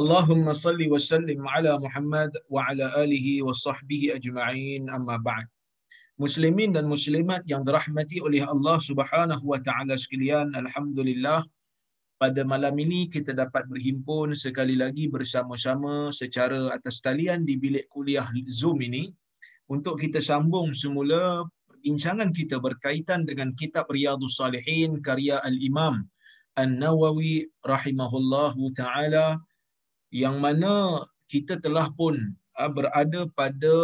Allahumma salli wa sallim ala Muhammad wa ala alihi wa sahbihi ajma'in. Amma بعد Muslimin dan muslimat yang dirahmati oleh Allah Subhanahu wa taala sekalian alhamdulillah pada malam ini kita dapat berhimpun sekali lagi bersama-sama secara atas talian di bilik kuliah Zoom ini untuk kita sambung semula perbincangan kita berkaitan dengan kitab Riyadhus Salihin karya Al-Imam An-Nawawi rahimahullahu taala yang mana kita telah pun uh, berada pada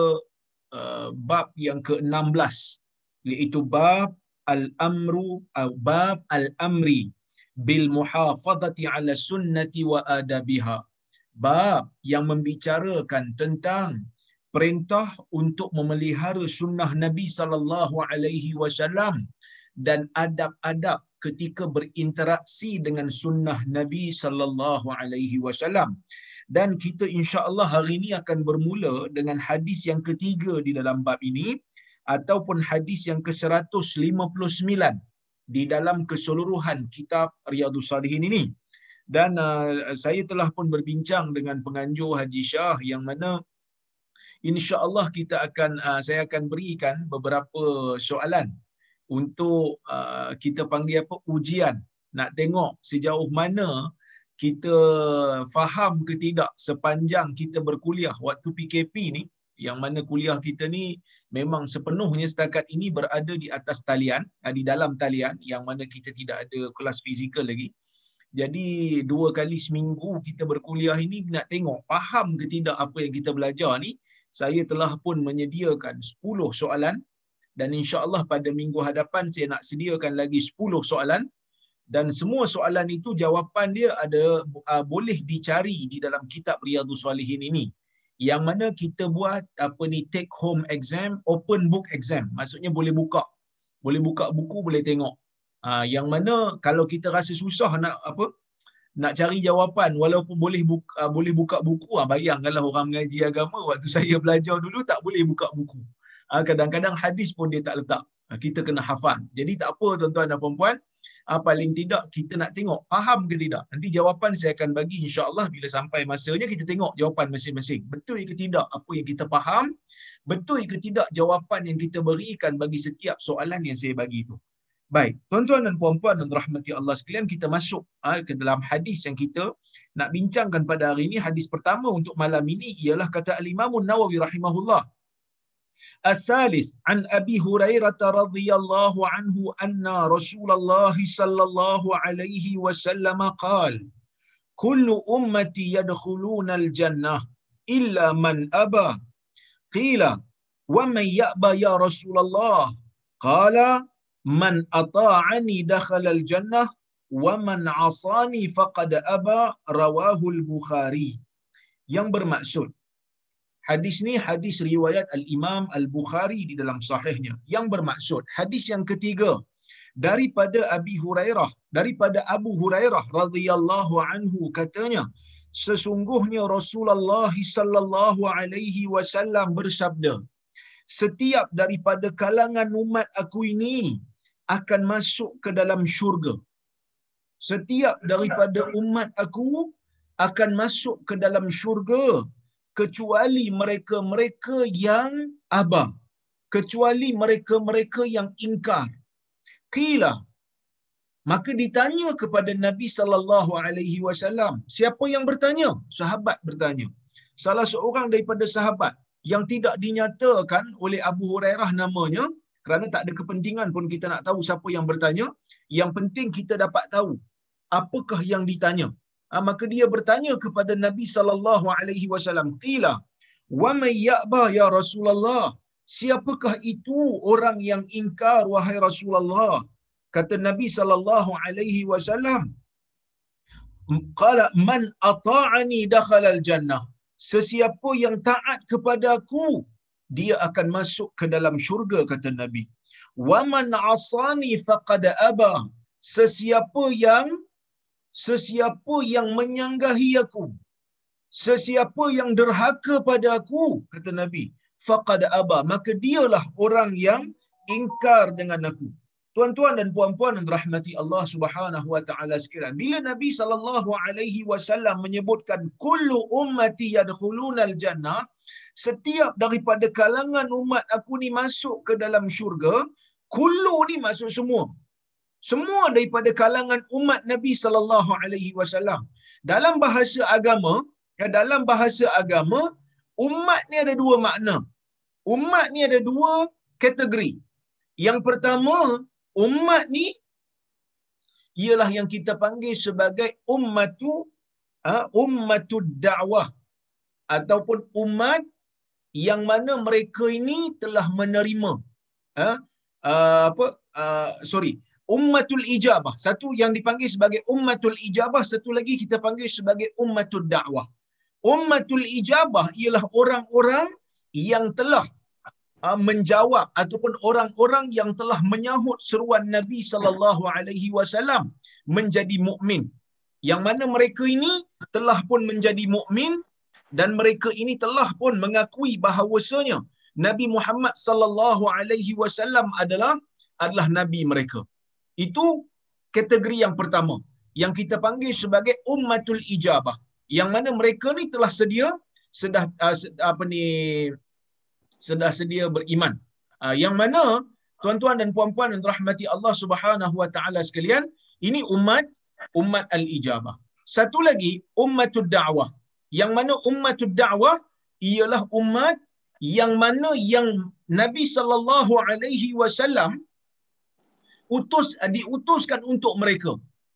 uh, bab yang ke-16 iaitu bab al-amru uh, bab al-amri bil muhafazati ala sunnati wa adabiha. Bab yang membicarakan tentang perintah untuk memelihara sunnah Nabi sallallahu alaihi wasallam dan adab-adab ketika berinteraksi dengan sunnah Nabi sallallahu alaihi wasallam. Dan kita insya-Allah hari ini akan bermula dengan hadis yang ketiga di dalam bab ini ataupun hadis yang ke-159 di dalam keseluruhan kitab Riyadhus Salihin ini. Dan uh, saya telah pun berbincang dengan penganjur Haji Shah yang mana insya-Allah kita akan uh, saya akan berikan beberapa soalan untuk uh, kita panggil apa ujian. Nak tengok sejauh mana kita faham ke tidak sepanjang kita berkuliah. Waktu PKP ni yang mana kuliah kita ni memang sepenuhnya setakat ini berada di atas talian uh, di dalam talian yang mana kita tidak ada kelas fizikal lagi. Jadi dua kali seminggu kita berkuliah ini nak tengok faham ke tidak apa yang kita belajar ni saya telah pun menyediakan 10 soalan dan insya-Allah pada minggu hadapan saya nak sediakan lagi 10 soalan. Dan semua soalan itu jawapan dia ada uh, boleh dicari di dalam kitab Riyadhus Salihin ini. Yang mana kita buat apa ni take home exam open book exam. Maksudnya boleh buka. Boleh buka buku boleh tengok. Uh, yang mana kalau kita rasa susah nak apa nak cari jawapan walaupun boleh buka, uh, boleh buka buku ah bayangkanlah orang mengaji agama waktu saya belajar dulu tak boleh buka buku kadang-kadang hadis pun dia tak letak. Uh, kita kena hafal. Jadi tak apa tuan-tuan dan puan-puan. Uh, paling tidak kita nak tengok faham ke tidak? Nanti jawapan saya akan bagi insya-Allah bila sampai masanya kita tengok jawapan masing-masing. Betul ke tidak apa yang kita faham? Betul ke tidak jawapan yang kita berikan bagi setiap soalan yang saya bagi itu Baik, tuan-tuan dan puan-puan dan rahmati Allah sekalian, kita masuk ha, ke dalam hadis yang kita nak bincangkan pada hari ini. Hadis pertama untuk malam ini ialah kata Al-Imam Nawawi rahimahullah. As-salis an Abi Hurairah radhiyallahu anhu anna Rasulullah sallallahu alaihi wasallam qaal kullu ummati yadkhuluna al-jannah illa man aba. Qila wa man ya'ba ya Rasulullah? Qala man ata'ani dakhala al-jannah wa man 'asani faqad aba. Rawahu al-Bukhari yang bermaksud hadis ni hadis riwayat al-Imam al-Bukhari di dalam sahihnya yang bermaksud hadis yang ketiga daripada Abi Hurairah daripada Abu Hurairah radhiyallahu anhu katanya sesungguhnya Rasulullah sallallahu alaihi wasallam bersabda setiap daripada kalangan umat aku ini akan masuk ke dalam syurga. Setiap daripada umat aku akan masuk ke dalam syurga kecuali mereka-mereka yang aba. Kecuali mereka-mereka yang ingkar. Qila Maka ditanya kepada Nabi sallallahu alaihi wasallam, siapa yang bertanya? Sahabat bertanya. Salah seorang daripada sahabat yang tidak dinyatakan oleh Abu Hurairah namanya kerana tak ada kepentingan pun kita nak tahu siapa yang bertanya yang penting kita dapat tahu apakah yang ditanya maka dia bertanya kepada Nabi sallallahu alaihi wasallam qila wa may ya'ba ya Rasulullah? Siapakah itu orang yang ingkar wahai Rasulullah? Kata Nabi sallallahu alaihi wasallam qala man ata'ani dakhala al-jannah? Sesiapa yang taat kepada aku dia akan masuk ke dalam syurga kata Nabi. Wa man asani faqad aba. Sesiapa yang sesiapa yang menyanggahi aku sesiapa yang derhaka pada aku kata Nabi faqad aba maka dialah orang yang ingkar dengan aku Tuan-tuan dan puan-puan yang rahmati Allah Subhanahu wa taala sekalian. Bila Nabi sallallahu alaihi wasallam menyebutkan kullu ummati yadkhulunal jannah, setiap daripada kalangan umat aku ni masuk ke dalam syurga, kullu ni masuk semua. Semua daripada kalangan umat Nabi sallallahu alaihi wasallam. Dalam bahasa agama, ya dalam bahasa agama, umat ni ada dua makna. Umat ni ada dua kategori. Yang pertama, umat ni ialah yang kita panggil sebagai ummatu uh, ummatu da'wah ataupun umat yang mana mereka ini telah menerima uh, uh, apa sorry ummatul ijabah. Satu yang dipanggil sebagai ummatul ijabah satu lagi kita panggil sebagai ummatul da'wah. Ummatul ijabah ialah orang-orang yang telah uh, menjawab ataupun orang-orang yang telah menyahut seruan Nabi sallallahu alaihi wasallam menjadi mukmin. Yang mana mereka ini telah pun menjadi mukmin dan mereka ini telah pun mengakui bahawasanya Nabi Muhammad sallallahu alaihi wasallam adalah adalah nabi mereka. Itu kategori yang pertama yang kita panggil sebagai ummatul ijabah yang mana mereka ni telah sedia sedah uh, apa ni sudah sedia beriman. Uh, yang mana tuan-tuan dan puan-puan yang rahmati Allah Subhanahu wa taala sekalian, ini umat umat al-ijabah. Satu lagi ummatud da'wah. Yang mana ummatud da'wah ialah umat yang mana yang Nabi sallallahu alaihi wasallam utus diutuskan untuk mereka.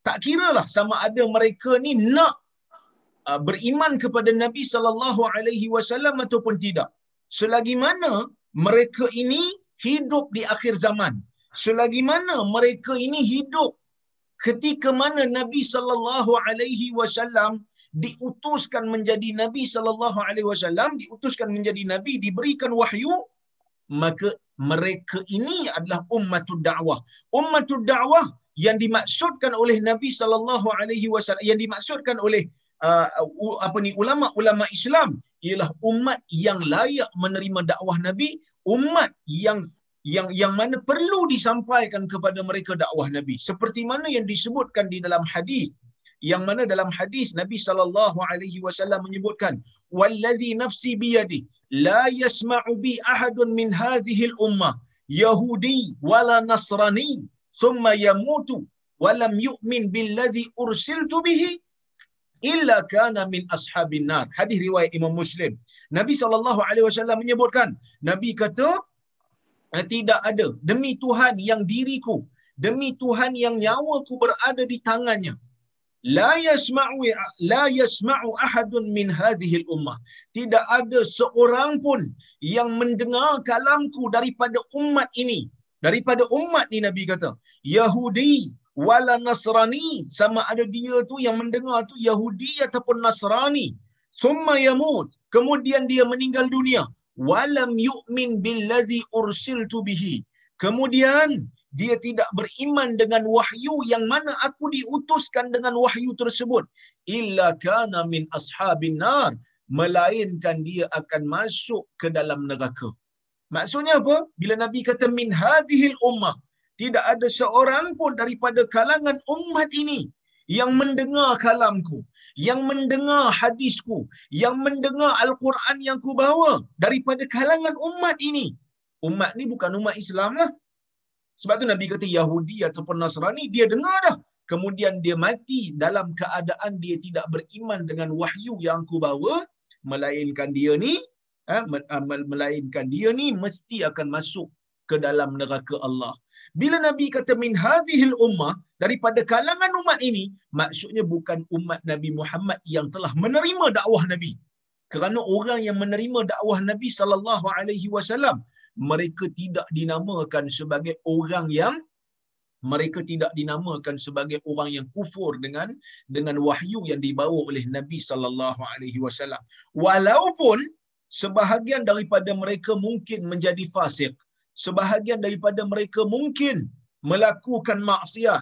Tak kiralah sama ada mereka ni nak uh, beriman kepada Nabi sallallahu alaihi wasallam ataupun tidak selagi mana mereka ini hidup di akhir zaman selagi mana mereka ini hidup ketika mana Nabi sallallahu alaihi wasallam diutuskan menjadi nabi sallallahu alaihi wasallam diutuskan menjadi nabi diberikan wahyu maka mereka ini adalah ummatud dakwah ummatud dakwah yang dimaksudkan oleh nabi sallallahu alaihi wasallam yang dimaksudkan oleh uh, apa ni ulama-ulama Islam ialah umat yang layak menerima dakwah Nabi, umat yang yang yang mana perlu disampaikan kepada mereka dakwah Nabi. Seperti mana yang disebutkan di dalam hadis yang mana dalam hadis Nabi sallallahu alaihi wasallam menyebutkan wallazi nafsi biyadi la yasma'u bi ahadun min hadhihi al-ummah yahudi wala nasrani thumma yamutu wa lam yu'min billadhi ursiltu bihi illa kana min ashabin nar. Hadis riwayat Imam Muslim. Nabi sallallahu alaihi wasallam menyebutkan, Nabi kata tidak ada demi Tuhan yang diriku, demi Tuhan yang nyawaku berada di tangannya. La yasma'u la yasma'u ahadun min hadhihi ummah. Tidak ada seorang pun yang mendengar kalamku daripada umat ini. Daripada umat ni Nabi kata, Yahudi wala nasrani. Sama ada dia tu yang mendengar tu Yahudi ataupun Nasrani. Summa yamut. Kemudian dia meninggal dunia. Walam yu'min billazi ursiltu bihi. Kemudian dia tidak beriman dengan wahyu yang mana aku diutuskan dengan wahyu tersebut illa kana min ashabin nar melainkan dia akan masuk ke dalam neraka maksudnya apa bila nabi kata min hadhil ummah tidak ada seorang pun daripada kalangan umat ini yang mendengar kalamku, yang mendengar hadisku, yang mendengar Al-Quran yang ku bawa daripada kalangan umat ini. Umat ni bukan umat Islam lah. Sebab tu Nabi kata Yahudi ataupun Nasrani, dia dengar dah. Kemudian dia mati dalam keadaan dia tidak beriman dengan wahyu yang ku bawa, melainkan dia ni, eh, melainkan dia ni mesti akan masuk ke dalam neraka Allah. Bila Nabi kata min hadhil ummah daripada kalangan umat ini, maksudnya bukan umat Nabi Muhammad yang telah menerima dakwah Nabi. Kerana orang yang menerima dakwah Nabi sallallahu alaihi wasallam mereka tidak dinamakan sebagai orang yang mereka tidak dinamakan sebagai orang yang kufur dengan dengan wahyu yang dibawa oleh Nabi sallallahu alaihi wasallam. Walaupun sebahagian daripada mereka mungkin menjadi fasik sebahagian daripada mereka mungkin melakukan maksiat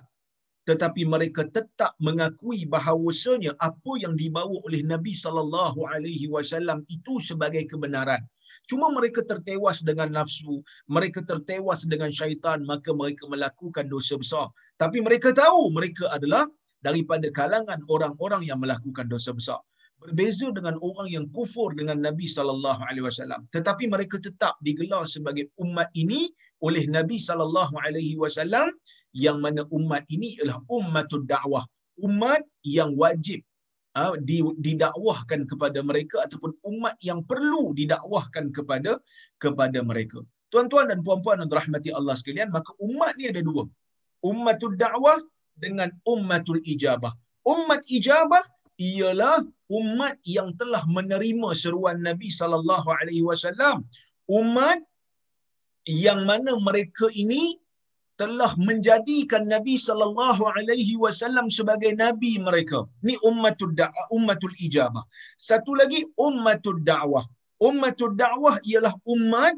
tetapi mereka tetap mengakui bahawasanya apa yang dibawa oleh Nabi sallallahu alaihi wasallam itu sebagai kebenaran Cuma mereka tertewas dengan nafsu, mereka tertewas dengan syaitan, maka mereka melakukan dosa besar. Tapi mereka tahu mereka adalah daripada kalangan orang-orang yang melakukan dosa besar. Berbeza dengan orang yang kufur dengan Nabi sallallahu alaihi wasallam, tetapi mereka tetap digelar sebagai umat ini oleh Nabi sallallahu alaihi wasallam yang mana umat ini ialah ummatud dakwah, umat yang wajib uh, didakwahkan kepada mereka ataupun umat yang perlu didakwahkan kepada kepada mereka. Tuan-tuan dan puan-puan yang dirahmati Allah sekalian, maka umat ni ada dua. Ummatul dakwah dengan ummatul ijabah. Umat ijabah ialah umat yang telah menerima seruan Nabi sallallahu alaihi wasallam. Umat yang mana mereka ini telah menjadikan Nabi sallallahu alaihi wasallam sebagai nabi mereka. Ni ummatul da'wah, ummatul ijabah. Satu lagi ummatul da'wah. Ummatul da'wah ialah umat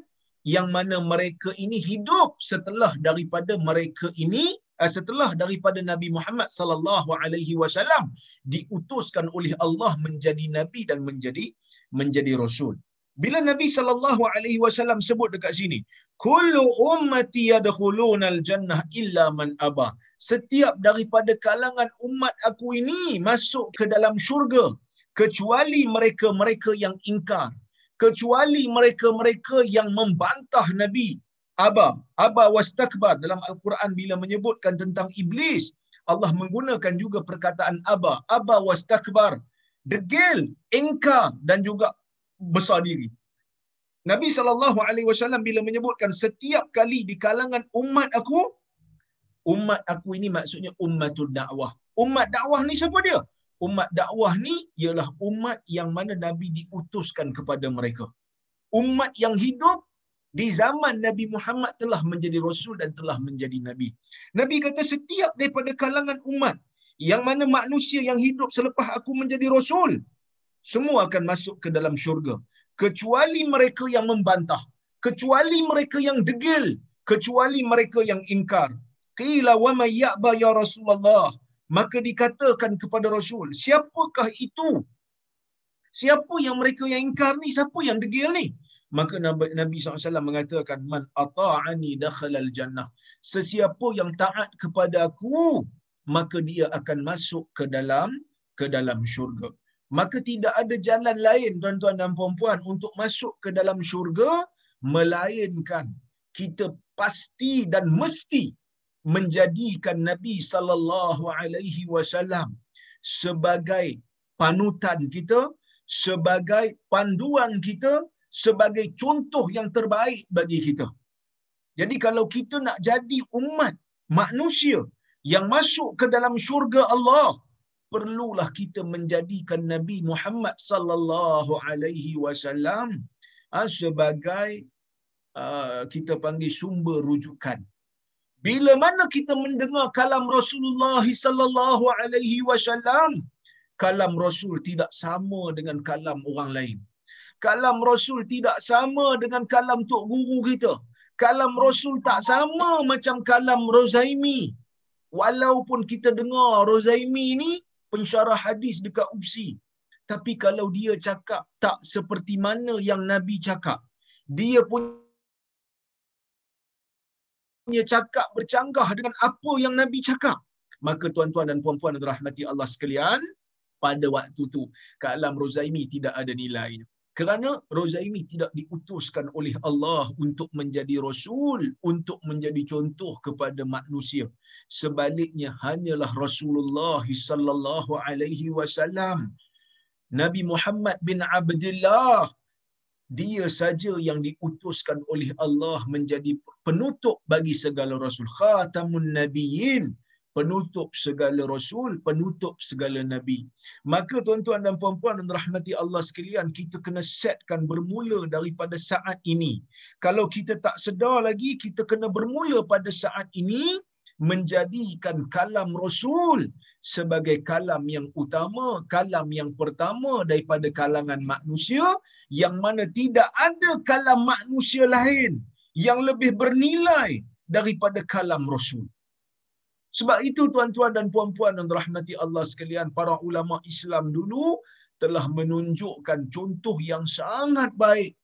yang mana mereka ini hidup setelah daripada mereka ini eh, setelah daripada Nabi Muhammad sallallahu alaihi wasallam diutuskan oleh Allah menjadi nabi dan menjadi menjadi rasul. Bila Nabi sallallahu alaihi wasallam sebut dekat sini, kullu ummati yadkhuluna al-jannah illa man aba. Setiap daripada kalangan umat aku ini masuk ke dalam syurga kecuali mereka-mereka yang ingkar, kecuali mereka-mereka yang membantah Nabi. Aba, aba wastakbar dalam al-Quran bila menyebutkan tentang iblis, Allah menggunakan juga perkataan aba, aba wastakbar, degil, ingkar dan juga besar diri. Nabi sallallahu alaihi wasallam bila menyebutkan setiap kali di kalangan umat aku umat aku ini maksudnya ummatul dakwah. Umat dakwah ni siapa dia? Umat dakwah ni ialah umat yang mana Nabi diutuskan kepada mereka. Umat yang hidup di zaman Nabi Muhammad telah menjadi rasul dan telah menjadi nabi. Nabi kata setiap daripada kalangan umat yang mana manusia yang hidup selepas aku menjadi rasul, semua akan masuk ke dalam syurga. Kecuali mereka yang membantah kecuali mereka yang degil kecuali mereka yang ingkar. Qila wa may ya'ba ya rasulullah? Maka dikatakan kepada rasul siapakah itu? Siapa yang mereka yang ingkar ni? Siapa yang degil ni? Maka Nabi SAW mengatakan man ata'ani dakhala al-jannah sesiapa yang taat kepada aku maka dia akan masuk ke dalam ke dalam syurga maka tidak ada jalan lain tuan-tuan dan puan-puan untuk masuk ke dalam syurga melainkan kita pasti dan mesti menjadikan Nabi sallallahu alaihi wasallam sebagai panutan kita, sebagai panduan kita, sebagai contoh yang terbaik bagi kita. Jadi kalau kita nak jadi umat manusia yang masuk ke dalam syurga Allah, perlulah kita menjadikan Nabi Muhammad sallallahu alaihi wasallam ah, sebagai uh, kita panggil sumber rujukan. Bila mana kita mendengar kalam Rasulullah sallallahu alaihi wasallam, kalam Rasul tidak sama dengan kalam orang lain. Kalam Rasul tidak sama dengan kalam tok guru kita. Kalam Rasul tak sama macam kalam Rozaimi. Walaupun kita dengar Rozaimi ni pensyarah hadis dekat UPSI. Tapi kalau dia cakap tak seperti mana yang Nabi cakap, dia punya cakap bercanggah dengan apa yang Nabi cakap. Maka tuan-tuan dan puan-puan yang rahmati Allah sekalian, pada waktu tu, kalam Rozaimi tidak ada nilainya. Kerana Rozaimi tidak diutuskan oleh Allah untuk menjadi Rasul, untuk menjadi contoh kepada manusia. Sebaliknya hanyalah Rasulullah sallallahu alaihi wasallam. Nabi Muhammad bin Abdullah dia saja yang diutuskan oleh Allah menjadi penutup bagi segala rasul khatamun nabiyyin penutup segala rasul, penutup segala nabi. Maka tuan-tuan dan puan-puan dan rahmati Allah sekalian, kita kena setkan bermula daripada saat ini. Kalau kita tak sedar lagi, kita kena bermula pada saat ini menjadikan kalam Rasul sebagai kalam yang utama, kalam yang pertama daripada kalangan manusia yang mana tidak ada kalam manusia lain yang lebih bernilai daripada kalam Rasul. Sebab itu tuan-tuan dan puan-puan yang dirahmati Allah sekalian, para ulama Islam dulu telah menunjukkan contoh yang sangat baik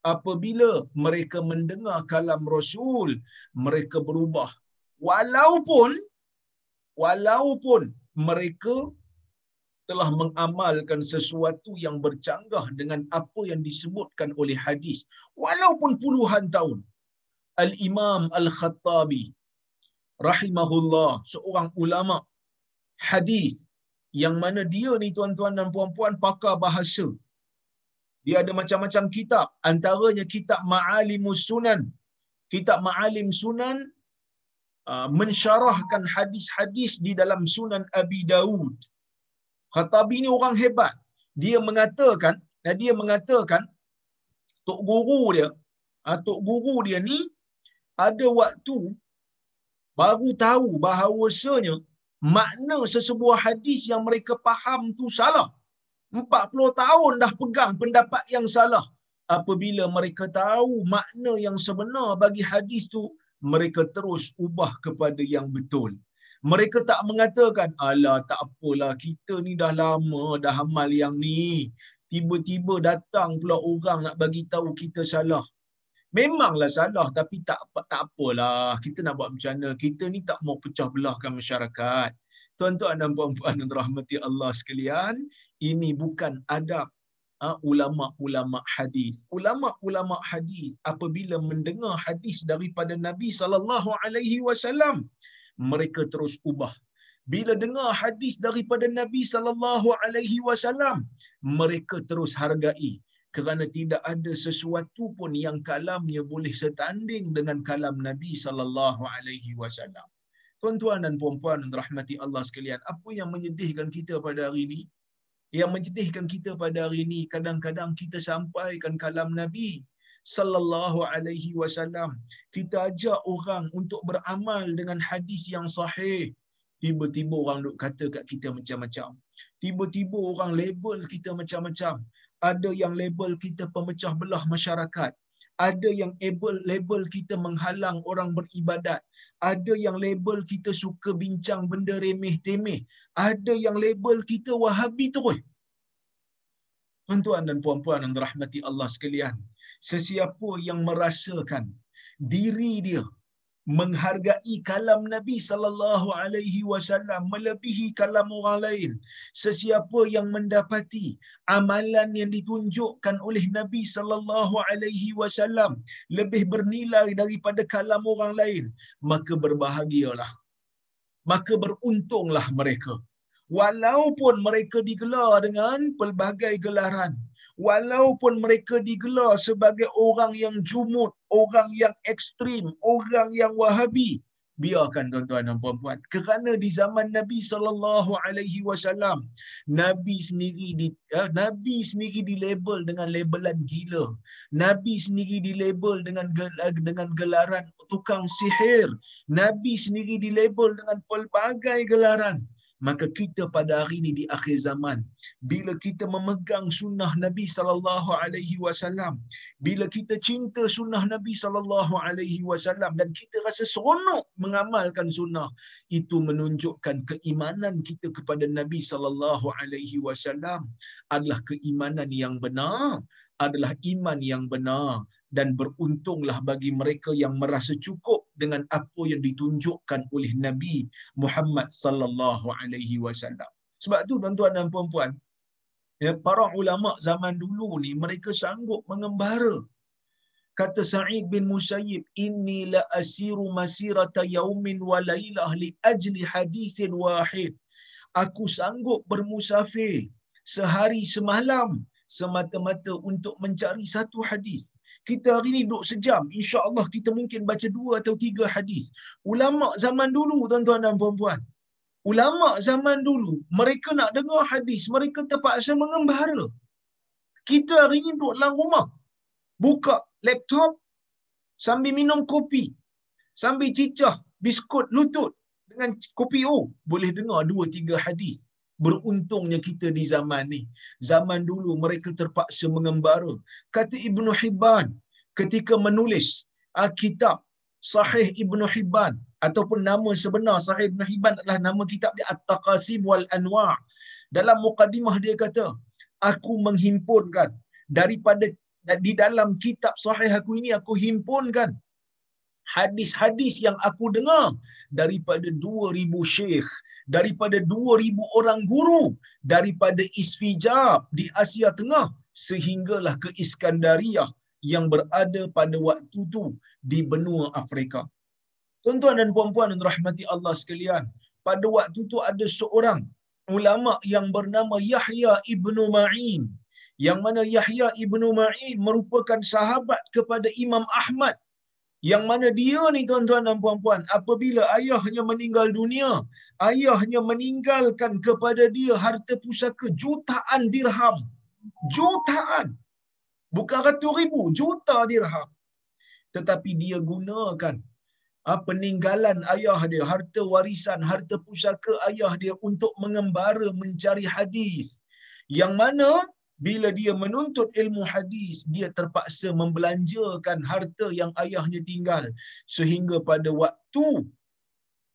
apabila mereka mendengar kalam Rasul, mereka berubah. Walaupun walaupun mereka telah mengamalkan sesuatu yang bercanggah dengan apa yang disebutkan oleh hadis walaupun puluhan tahun Al-Imam Al-Khattabi rahimahullah seorang ulama hadis yang mana dia ni tuan-tuan dan puan-puan pakar bahasa. Dia ada macam-macam kitab antaranya kitab Ma'alimus Sunan. Kitab Ma'alim Sunan uh, mensyarahkan hadis-hadis di dalam Sunan Abi Daud. Khattabi ni orang hebat. Dia mengatakan dan dia mengatakan tok guru dia uh, tok guru dia ni ada waktu baru tahu bahawasanya makna sesebuah hadis yang mereka faham tu salah. 40 tahun dah pegang pendapat yang salah. Apabila mereka tahu makna yang sebenar bagi hadis tu, mereka terus ubah kepada yang betul. Mereka tak mengatakan, alah tak apalah, kita ni dah lama dah amal yang ni. Tiba-tiba datang pula orang nak bagi tahu kita salah. Memanglah salah tapi tak tak apalah. Kita nak buat macam mana? Kita ni tak mau pecah belahkan masyarakat. Tuan-tuan dan puan-puan yang rahmati Allah sekalian, ini bukan adab ha, ulama-ulama hadis. Ulama-ulama hadis apabila mendengar hadis daripada Nabi sallallahu alaihi wasallam, mereka terus ubah. Bila dengar hadis daripada Nabi sallallahu alaihi wasallam, mereka terus hargai kerana tidak ada sesuatu pun yang kalamnya boleh setanding dengan kalam Nabi sallallahu alaihi wasallam. Tuan-tuan dan puan-puan rahmati Allah sekalian, apa yang menyedihkan kita pada hari ini? Yang menyedihkan kita pada hari ini, kadang-kadang kita sampaikan kalam Nabi sallallahu alaihi wasallam. Kita ajak orang untuk beramal dengan hadis yang sahih. Tiba-tiba orang duk kata kat kita macam-macam. Tiba-tiba orang label kita macam-macam ada yang label kita pemecah belah masyarakat. Ada yang label label kita menghalang orang beribadat. Ada yang label kita suka bincang benda remeh temeh ada yang label kita wahabi terus. Tuan-tuan dan puan-puan yang dirahmati Allah sekalian sesiapa yang merasakan diri dia menghargai kalam Nabi sallallahu alaihi wasallam melebihi kalam orang lain. Sesiapa yang mendapati amalan yang ditunjukkan oleh Nabi sallallahu alaihi wasallam lebih bernilai daripada kalam orang lain maka berbahagialah. Maka beruntunglah mereka. Walaupun mereka digelar dengan pelbagai gelaran walaupun mereka digelar sebagai orang yang jumut, orang yang ekstrim, orang yang wahabi, biarkan tuan-tuan dan puan-puan. Kerana di zaman Nabi sallallahu alaihi wasallam nabi sendiri di uh, nabi sendiri dilabel dengan labelan gila. Nabi sendiri dilabel dengan dengan gelaran tukang sihir. Nabi sendiri dilabel dengan pelbagai gelaran maka kita pada hari ini di akhir zaman bila kita memegang sunnah Nabi sallallahu alaihi wasallam bila kita cinta sunnah Nabi sallallahu alaihi wasallam dan kita rasa seronok mengamalkan sunnah itu menunjukkan keimanan kita kepada Nabi sallallahu alaihi wasallam adalah keimanan yang benar adalah iman yang benar dan beruntunglah bagi mereka yang merasa cukup dengan apa yang ditunjukkan oleh Nabi Muhammad sallallahu alaihi wasallam. Sebab tu tuan-tuan dan puan-puan, ya, para ulama zaman dulu ni mereka sanggup mengembara. Kata Sa'id bin Musayyib, "Inni la asiru masirata yaumin wa lailah li ajli hadithin wahid." Aku sanggup bermusafir sehari semalam semata-mata untuk mencari satu hadis kita hari ni duduk sejam, insya Allah kita mungkin baca dua atau tiga hadis. Ulama zaman dulu, tuan-tuan dan puan-puan, ulama zaman dulu, mereka nak dengar hadis, mereka terpaksa mengembara. Kita hari ni duduk dalam rumah, buka laptop, sambil minum kopi, sambil cicah biskut lutut, dengan kopi O boleh dengar dua tiga hadis. Beruntungnya kita di zaman ni. Zaman dulu mereka terpaksa mengembara. Kata Ibnu Hibban ketika menulis kitab Sahih Ibnu Hibban ataupun nama sebenar Sahih Ibnu Hibban adalah nama kitab dia At-Taqasim wal Anwa'. Dalam mukadimah dia kata, aku menghimpunkan daripada di dalam kitab sahih aku ini aku himpunkan hadis-hadis yang aku dengar daripada 2000 syekh daripada 2000 orang guru daripada Isfijab di Asia Tengah sehinggalah ke Iskandariyah yang berada pada waktu itu di benua Afrika. Tuan-tuan dan puan-puan yang rahmati Allah sekalian, pada waktu itu ada seorang ulama yang bernama Yahya ibnu Ma'in yang mana Yahya ibnu Ma'in merupakan sahabat kepada Imam Ahmad yang mana dia ni tuan-tuan dan puan-puan apabila ayahnya meninggal dunia ayahnya meninggalkan kepada dia harta pusaka jutaan dirham. Jutaan. Bukan ratus ribu juta dirham. Tetapi dia gunakan ha, peninggalan ayah dia harta warisan harta pusaka ayah dia untuk mengembara mencari hadis. Yang mana bila dia menuntut ilmu hadis dia terpaksa membelanjakan harta yang ayahnya tinggal. Sehingga pada waktu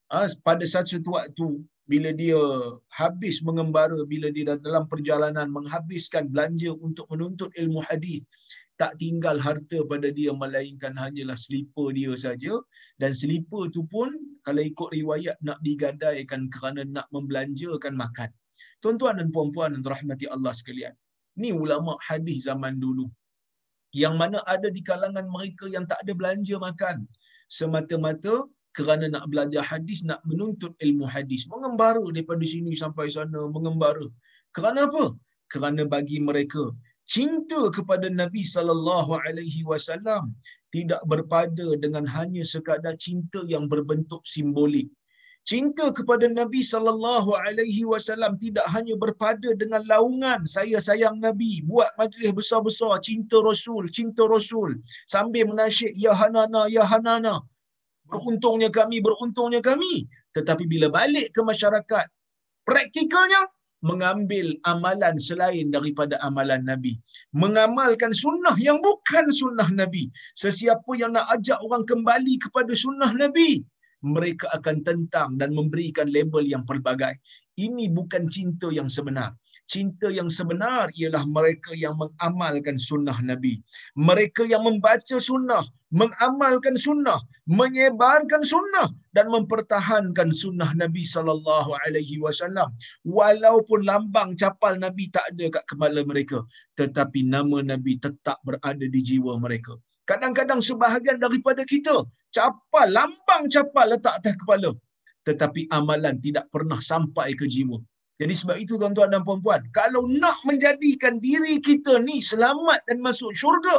ha, pada satu waktu bila dia habis mengembara bila dia dalam perjalanan menghabiskan belanja untuk menuntut ilmu hadis tak tinggal harta pada dia melainkan hanyalah selipar dia saja. Dan selipar tu pun kalau ikut riwayat nak digadaikan kerana nak membelanjakan makan. Tuan-tuan dan puan-puan yang rahmati Allah sekalian Ni ulama hadis zaman dulu. Yang mana ada di kalangan mereka yang tak ada belanja makan. Semata-mata kerana nak belajar hadis, nak menuntut ilmu hadis. Mengembara daripada sini sampai sana, mengembara. Kerana apa? Kerana bagi mereka cinta kepada Nabi sallallahu alaihi wasallam tidak berpada dengan hanya sekadar cinta yang berbentuk simbolik cinta kepada Nabi sallallahu alaihi wasallam tidak hanya berpada dengan laungan saya sayang Nabi buat majlis besar-besar cinta Rasul cinta Rasul sambil menasyid ya hanana ya hanana beruntungnya kami beruntungnya kami tetapi bila balik ke masyarakat praktikalnya mengambil amalan selain daripada amalan Nabi. Mengamalkan sunnah yang bukan sunnah Nabi. Sesiapa yang nak ajak orang kembali kepada sunnah Nabi, mereka akan tentang dan memberikan label yang pelbagai. Ini bukan cinta yang sebenar. Cinta yang sebenar ialah mereka yang mengamalkan sunnah Nabi. Mereka yang membaca sunnah, mengamalkan sunnah, menyebarkan sunnah dan mempertahankan sunnah Nabi sallallahu alaihi wasallam. Walaupun lambang capal Nabi tak ada kat kepala mereka, tetapi nama Nabi tetap berada di jiwa mereka. Kadang-kadang sebahagian daripada kita capal, lambang capal letak atas kepala. Tetapi amalan tidak pernah sampai ke jiwa. Jadi sebab itu tuan-tuan dan puan-puan, kalau nak menjadikan diri kita ni selamat dan masuk syurga,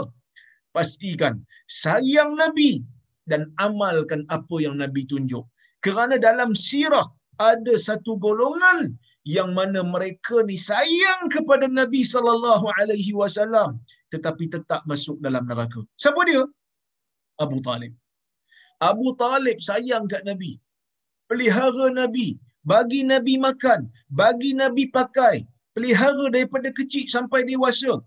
pastikan sayang Nabi dan amalkan apa yang Nabi tunjuk. Kerana dalam sirah ada satu golongan yang mana mereka ni sayang kepada Nabi sallallahu alaihi wasallam tetapi tetap masuk dalam neraka. Siapa dia? Abu Talib. Abu Talib sayang kat Nabi. Pelihara Nabi, bagi Nabi makan, bagi Nabi pakai, pelihara daripada kecil sampai dewasa.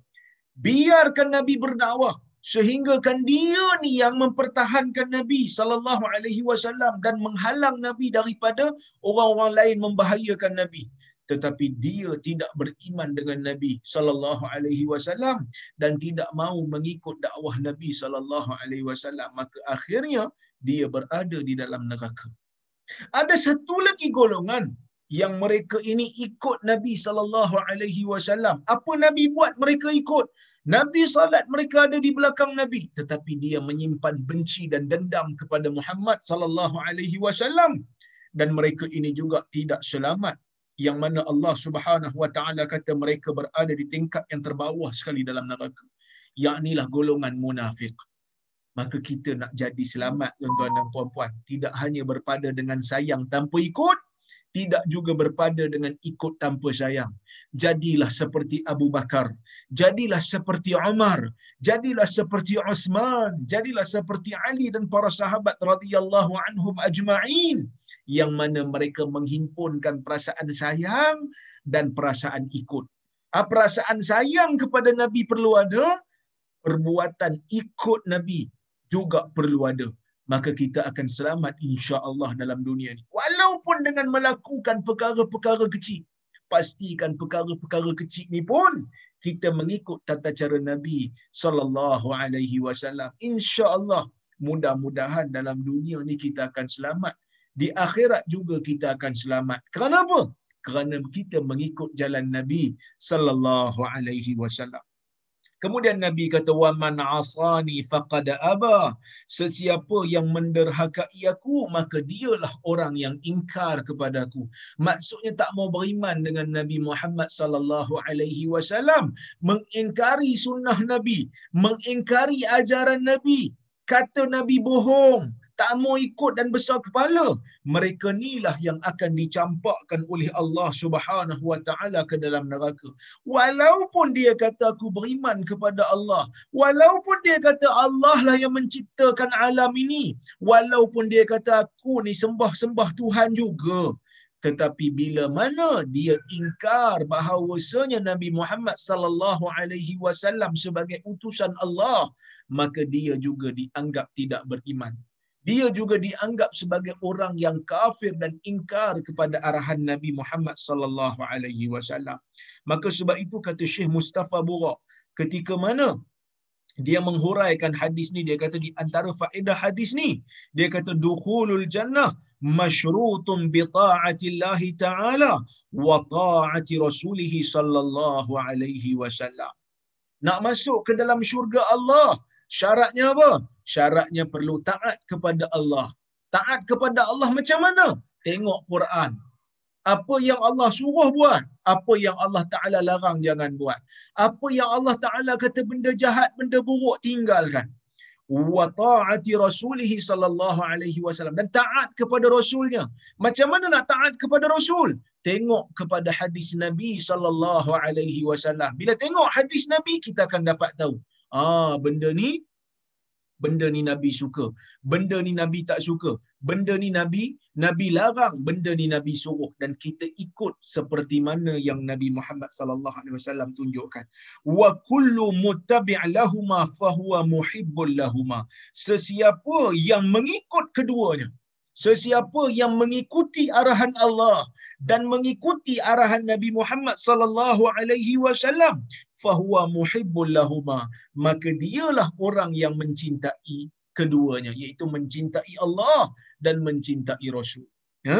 Biarkan Nabi berdakwah sehingga kan dia ni yang mempertahankan Nabi sallallahu alaihi wasallam dan menghalang Nabi daripada orang-orang lain membahayakan Nabi tetapi dia tidak beriman dengan Nabi sallallahu alaihi wasallam dan tidak mahu mengikut dakwah Nabi sallallahu alaihi wasallam maka akhirnya dia berada di dalam neraka. Ada satu lagi golongan yang mereka ini ikut Nabi sallallahu alaihi wasallam. Apa Nabi buat mereka ikut? Nabi salat mereka ada di belakang Nabi tetapi dia menyimpan benci dan dendam kepada Muhammad sallallahu alaihi wasallam dan mereka ini juga tidak selamat yang mana Allah Subhanahu wa taala kata mereka berada di tingkat yang terbawah sekali dalam neraka. Yaknilah golongan munafik. Maka kita nak jadi selamat tuan-tuan dan puan-puan. Tidak hanya berpada dengan sayang tanpa ikut tidak juga berpada dengan ikut tanpa sayang. Jadilah seperti Abu Bakar, jadilah seperti Umar, jadilah seperti Uthman, jadilah seperti Ali dan para sahabat radhiyallahu anhum ajma'in yang mana mereka menghimpunkan perasaan sayang dan perasaan ikut. Ah, perasaan sayang kepada Nabi perlu ada, perbuatan ikut Nabi juga perlu ada maka kita akan selamat insya-Allah dalam dunia ni. Walaupun dengan melakukan perkara-perkara kecil. Pastikan perkara-perkara kecil ni pun kita mengikut tata cara Nabi sallallahu alaihi wasallam. Insya-Allah mudah-mudahan dalam dunia ni kita akan selamat. Di akhirat juga kita akan selamat. Kerana apa? Kerana kita mengikut jalan Nabi sallallahu alaihi wasallam. Kemudian Nabi kata wa man asani faqad aba. Sesiapa yang menderhakai aku maka dialah orang yang ingkar kepadaku. Maksudnya tak mau beriman dengan Nabi Muhammad sallallahu alaihi wasallam, mengingkari sunnah Nabi, mengingkari ajaran Nabi, kata Nabi bohong, tak mau ikut dan besar kepala, mereka inilah yang akan dicampakkan oleh Allah Subhanahu wa taala ke dalam neraka. Walaupun dia kata aku beriman kepada Allah, walaupun dia kata Allah lah yang menciptakan alam ini, walaupun dia kata aku ni sembah-sembah Tuhan juga, tetapi bila mana dia ingkar bahawasanya Nabi Muhammad sallallahu alaihi wasallam sebagai utusan Allah maka dia juga dianggap tidak beriman dia juga dianggap sebagai orang yang kafir dan ingkar kepada arahan Nabi Muhammad sallallahu alaihi wasallam. Maka sebab itu kata Syekh Mustafa Bura ketika mana dia menghuraikan hadis ni dia kata di antara faedah hadis ni dia kata dukhulul jannah masyrutun bi ta'atillah taala wa ta'ati rasulih sallallahu alaihi wasallam. Nak masuk ke dalam syurga Allah Syaratnya apa? Syaratnya perlu taat kepada Allah. Taat kepada Allah macam mana? Tengok Quran. Apa yang Allah suruh buat, apa yang Allah Taala larang jangan buat. Apa yang Allah Taala kata benda jahat, benda buruk tinggalkan. Wa ta'ati rasulih sallallahu alaihi wasallam dan taat kepada rasulnya. Macam mana nak taat kepada rasul? Tengok kepada hadis Nabi sallallahu alaihi wasallam. Bila tengok hadis Nabi kita akan dapat tahu ah benda ni benda ni nabi suka. Benda ni nabi tak suka. Benda ni nabi nabi larang benda ni nabi suruh. Dan kita ikut seperti mana yang nabi Muhammad sallallahu alaihi wasallam tunjukkan. Wa kullu muttabi' lahumma fahuwa muhibbul lahumma sesiapa yang mengikut keduanya sesiapa yang mengikuti arahan Allah dan mengikuti arahan Nabi Muhammad sallallahu alaihi wasallam fahuwa muhibbul lahuma maka dialah orang yang mencintai keduanya iaitu mencintai Allah dan mencintai Rasul. Ya?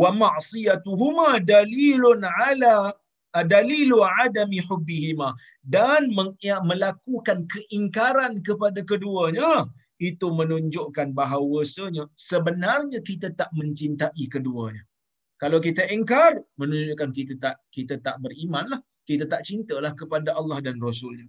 Wa ma'siyatuhuma dalilun ala dalilu adami hubbihima dan melakukan keingkaran kepada keduanya itu menunjukkan bahawasanya sebenarnya kita tak mencintai keduanya. Kalau kita ingkar, menunjukkan kita tak kita tak beriman lah. Kita tak cintalah kepada Allah dan Rasulnya.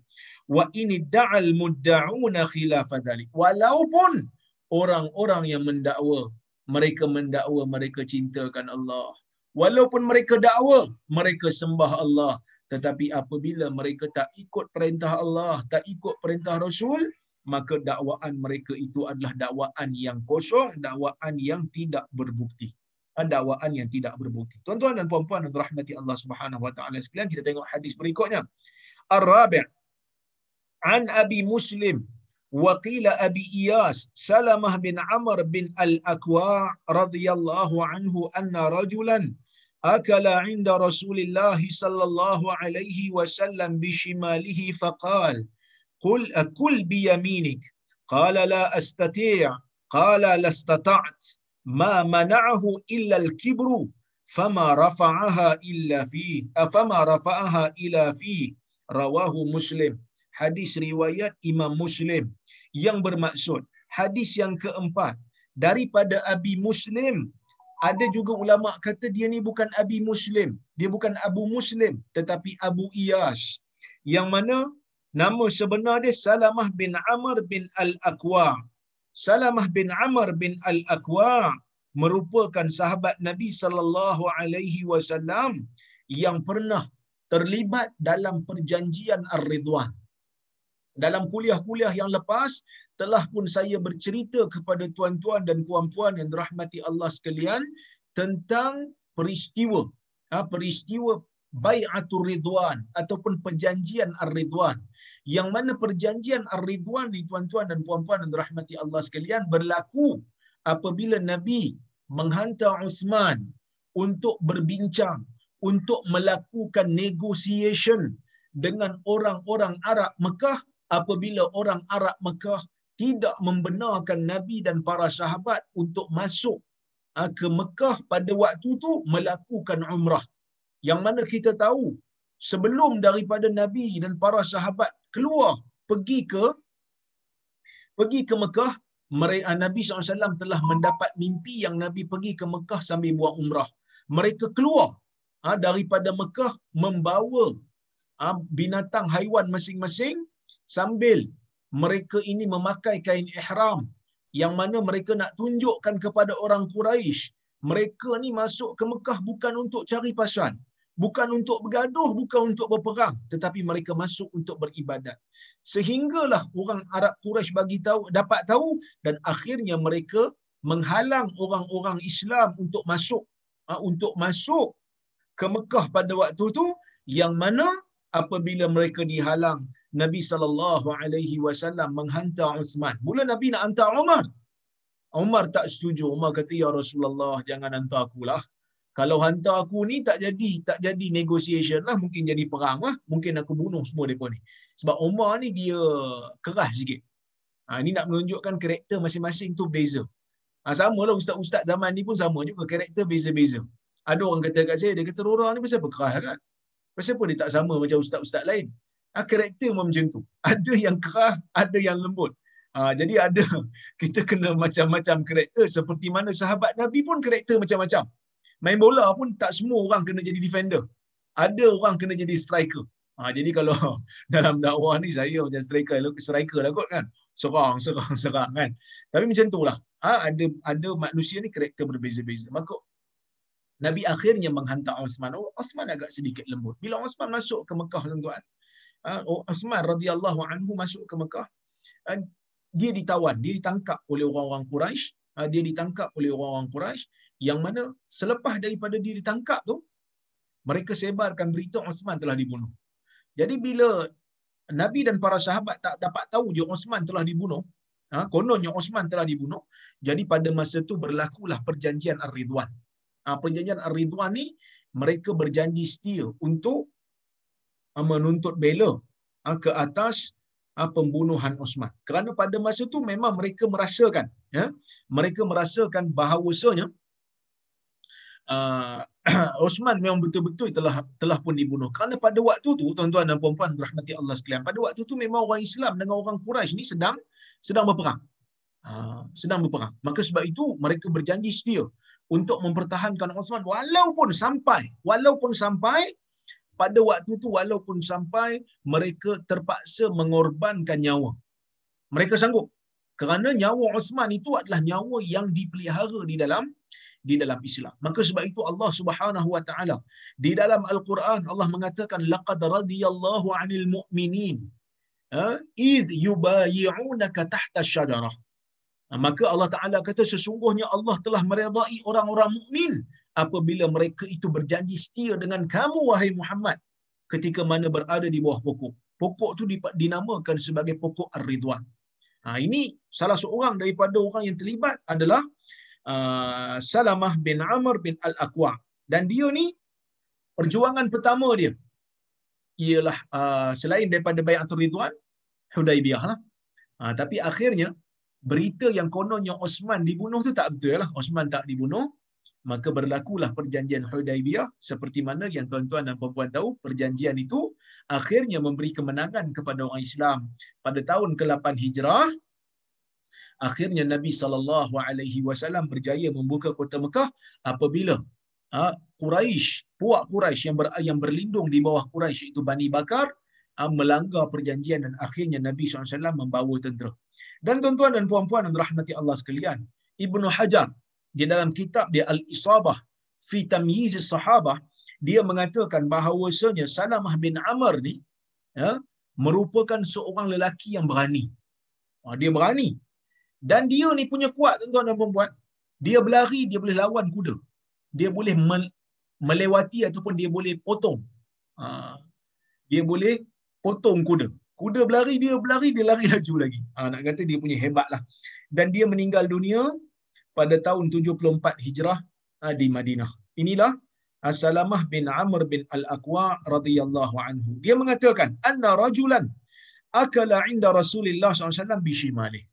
Wa ini da'al mudda'una khilafa dhalik. Walaupun orang-orang yang mendakwa, mereka mendakwa mereka cintakan Allah. Walaupun mereka dakwa, mereka sembah Allah. Tetapi apabila mereka tak ikut perintah Allah, tak ikut perintah Rasul, maka dakwaan mereka itu adalah dakwaan yang kosong, dakwaan yang tidak berbukti. Dakwaan yang tidak berbukti. Tuan-tuan dan puan-puan yang rahmati Allah Subhanahu wa taala sekalian, kita tengok hadis berikutnya. Ar-Rabi' an Abi Muslim wa qila Abi Iyas Salamah bin Amr bin Al-Aqwa radhiyallahu anhu anna rajulan أكل عند رسول الله صلى الله عليه وسلم بشماله فقال قل أكل بيمينك قال لا أستطيع قال لا استطعت ما منعه إلا الكبر فما رفعها إلا فيه أفما رفعها إلا فيه رواه مسلم. hadis riwayat Imam Muslim yang bermaksud hadis yang keempat daripada Abi Muslim ada juga ulama kata dia ni bukan Abi Muslim dia bukan Abu Muslim tetapi Abu Iyas. Yang mana Nama sebenar dia Salamah bin Amr bin Al-Aqwa. Salamah bin Amr bin Al-Aqwa merupakan sahabat Nabi sallallahu alaihi wasallam yang pernah terlibat dalam perjanjian Ar-Ridwan. Dalam kuliah-kuliah yang lepas telah pun saya bercerita kepada tuan-tuan dan puan-puan yang dirahmati Allah sekalian tentang peristiwa ha, peristiwa Bai'atul Ridwan ataupun perjanjian Ar-Ridwan. Yang mana perjanjian Ar-Ridwan ni tuan-tuan dan puan-puan yang dirahmati Allah sekalian berlaku apabila Nabi menghantar Uthman untuk berbincang, untuk melakukan negotiation dengan orang-orang Arab Mekah apabila orang Arab Mekah tidak membenarkan Nabi dan para sahabat untuk masuk ha, ke Mekah pada waktu itu melakukan umrah. Yang mana kita tahu sebelum daripada Nabi dan para sahabat keluar pergi ke pergi ke Mekah, mereka Nabi SAW telah mendapat mimpi yang Nabi pergi ke Mekah sambil buat umrah. Mereka keluar ha, daripada Mekah membawa ha, binatang haiwan masing-masing sambil mereka ini memakai kain ihram yang mana mereka nak tunjukkan kepada orang Quraisy mereka ni masuk ke Mekah bukan untuk cari pasan bukan untuk bergaduh bukan untuk berperang tetapi mereka masuk untuk beribadat sehinggalah orang Arab Quraisy bagi tahu dapat tahu dan akhirnya mereka menghalang orang-orang Islam untuk masuk ha, untuk masuk ke Mekah pada waktu tu yang mana apabila mereka dihalang Nabi sallallahu alaihi wasallam menghantar Uthman. Mula Nabi nak hantar Umar. Umar tak setuju. Umar kata ya Rasulullah jangan hantar aku lah. Kalau hantar aku ni tak jadi tak jadi negotiation lah mungkin jadi perang lah. Mungkin aku bunuh semua depa ni. Sebab Umar ni dia keras sikit. Ha, ini nak menunjukkan karakter masing-masing tu beza. Ha, sama lah ustaz-ustaz zaman ni pun sama juga karakter beza-beza. Ada orang kata kat saya, dia kata Rora ni pasal apa keras kan? Pasal apa dia tak sama macam ustaz-ustaz lain? Ha, karakter memang macam tu. Ada yang keras, ada yang lembut. Ha, jadi ada, kita kena macam-macam karakter seperti mana sahabat Nabi pun karakter macam-macam. Main bola pun tak semua orang kena jadi defender. Ada orang kena jadi striker. Ha, jadi kalau dalam dakwah ni saya macam striker, striker lah kot kan. Serang, serang, serang kan. Tapi macam tu lah. Ha, ada, ada manusia ni karakter berbeza-beza. Maka Nabi akhirnya menghantar Osman. Oh, Osman agak sedikit lembut. Bila Osman masuk ke Mekah tuan-tuan, uh, Osman radhiyallahu anhu masuk ke Mekah, uh, dia ditawan, dia ditangkap oleh orang-orang Quraisy, uh, dia ditangkap oleh orang-orang Quraisy yang mana selepas daripada dia ditangkap tu, mereka sebarkan berita Osman telah dibunuh. Jadi bila Nabi dan para sahabat tak dapat tahu je Osman telah dibunuh, ha, kononnya Osman telah dibunuh, jadi pada masa tu berlakulah perjanjian Ar-Ridwan uh, perjanjian Ar-Ridwan ni mereka berjanji setia untuk uh, menuntut bela uh, ke atas uh, pembunuhan Osman. Kerana pada masa tu memang mereka merasakan ya, mereka merasakan bahawasanya uh, Osman memang betul-betul telah telah pun dibunuh. Kerana pada waktu tu tuan-tuan dan puan-puan rahmati Allah sekalian, pada waktu tu memang orang Islam dengan orang Quraisy ni sedang sedang berperang. Uh, sedang berperang. Maka sebab itu mereka berjanji setia untuk mempertahankan Osman walaupun sampai walaupun sampai pada waktu itu walaupun sampai mereka terpaksa mengorbankan nyawa mereka sanggup kerana nyawa Osman itu adalah nyawa yang dipelihara di dalam di dalam Islam. Maka sebab itu Allah Subhanahu wa taala di dalam Al-Quran Allah mengatakan laqad radiyallahu 'anil mu'minin ha id yubayyi'unaka tahta asy-syajarah maka Allah Taala kata sesungguhnya Allah telah meredai orang-orang mukmin apabila mereka itu berjanji setia dengan kamu wahai Muhammad ketika mana berada di bawah pokok. Pokok itu dinamakan sebagai pokok Ar-Ridwan. Ha, ini salah seorang daripada orang yang terlibat adalah uh, Salamah bin Amr bin Al-Aqwa. Dan dia ni perjuangan pertama dia ialah uh, selain daripada Bayatul Ridwan, Hudaibiyah lah. Ha, tapi akhirnya berita yang kononnya Osman dibunuh tu tak betul lah. Osman tak dibunuh. Maka berlakulah perjanjian Hudaibiyah seperti mana yang tuan-tuan dan puan-puan tahu perjanjian itu akhirnya memberi kemenangan kepada orang Islam pada tahun ke-8 Hijrah akhirnya Nabi sallallahu alaihi wasallam berjaya membuka kota Mekah apabila ha, Quraisy puak Quraisy yang ber, yang berlindung di bawah Quraisy itu Bani Bakar ha, melanggar perjanjian dan akhirnya Nabi SAW membawa tentera. Dan tuan-tuan dan puan-puan yang rahmati Allah sekalian, Ibnu Hajar di dalam kitab dia Al-Isabah fi Tamyiz Sahabah dia mengatakan bahawasanya Salamah bin Amr ni ya, merupakan seorang lelaki yang berani. Ha, dia berani. Dan dia ni punya kuat tuan-tuan dan puan Dia berlari, dia boleh lawan kuda. Dia boleh melewati ataupun dia boleh potong. Ha, dia boleh potong kuda. Kuda berlari, dia berlari, dia lari laju lagi. Ha, nak kata dia punya hebat lah. Dan dia meninggal dunia pada tahun 74 Hijrah ha, di Madinah. Inilah As-Salamah bin Amr bin Al-Aqwa radhiyallahu anhu. Dia mengatakan, "Anna rajulan akala 'inda Rasulillah SAW bishimalih."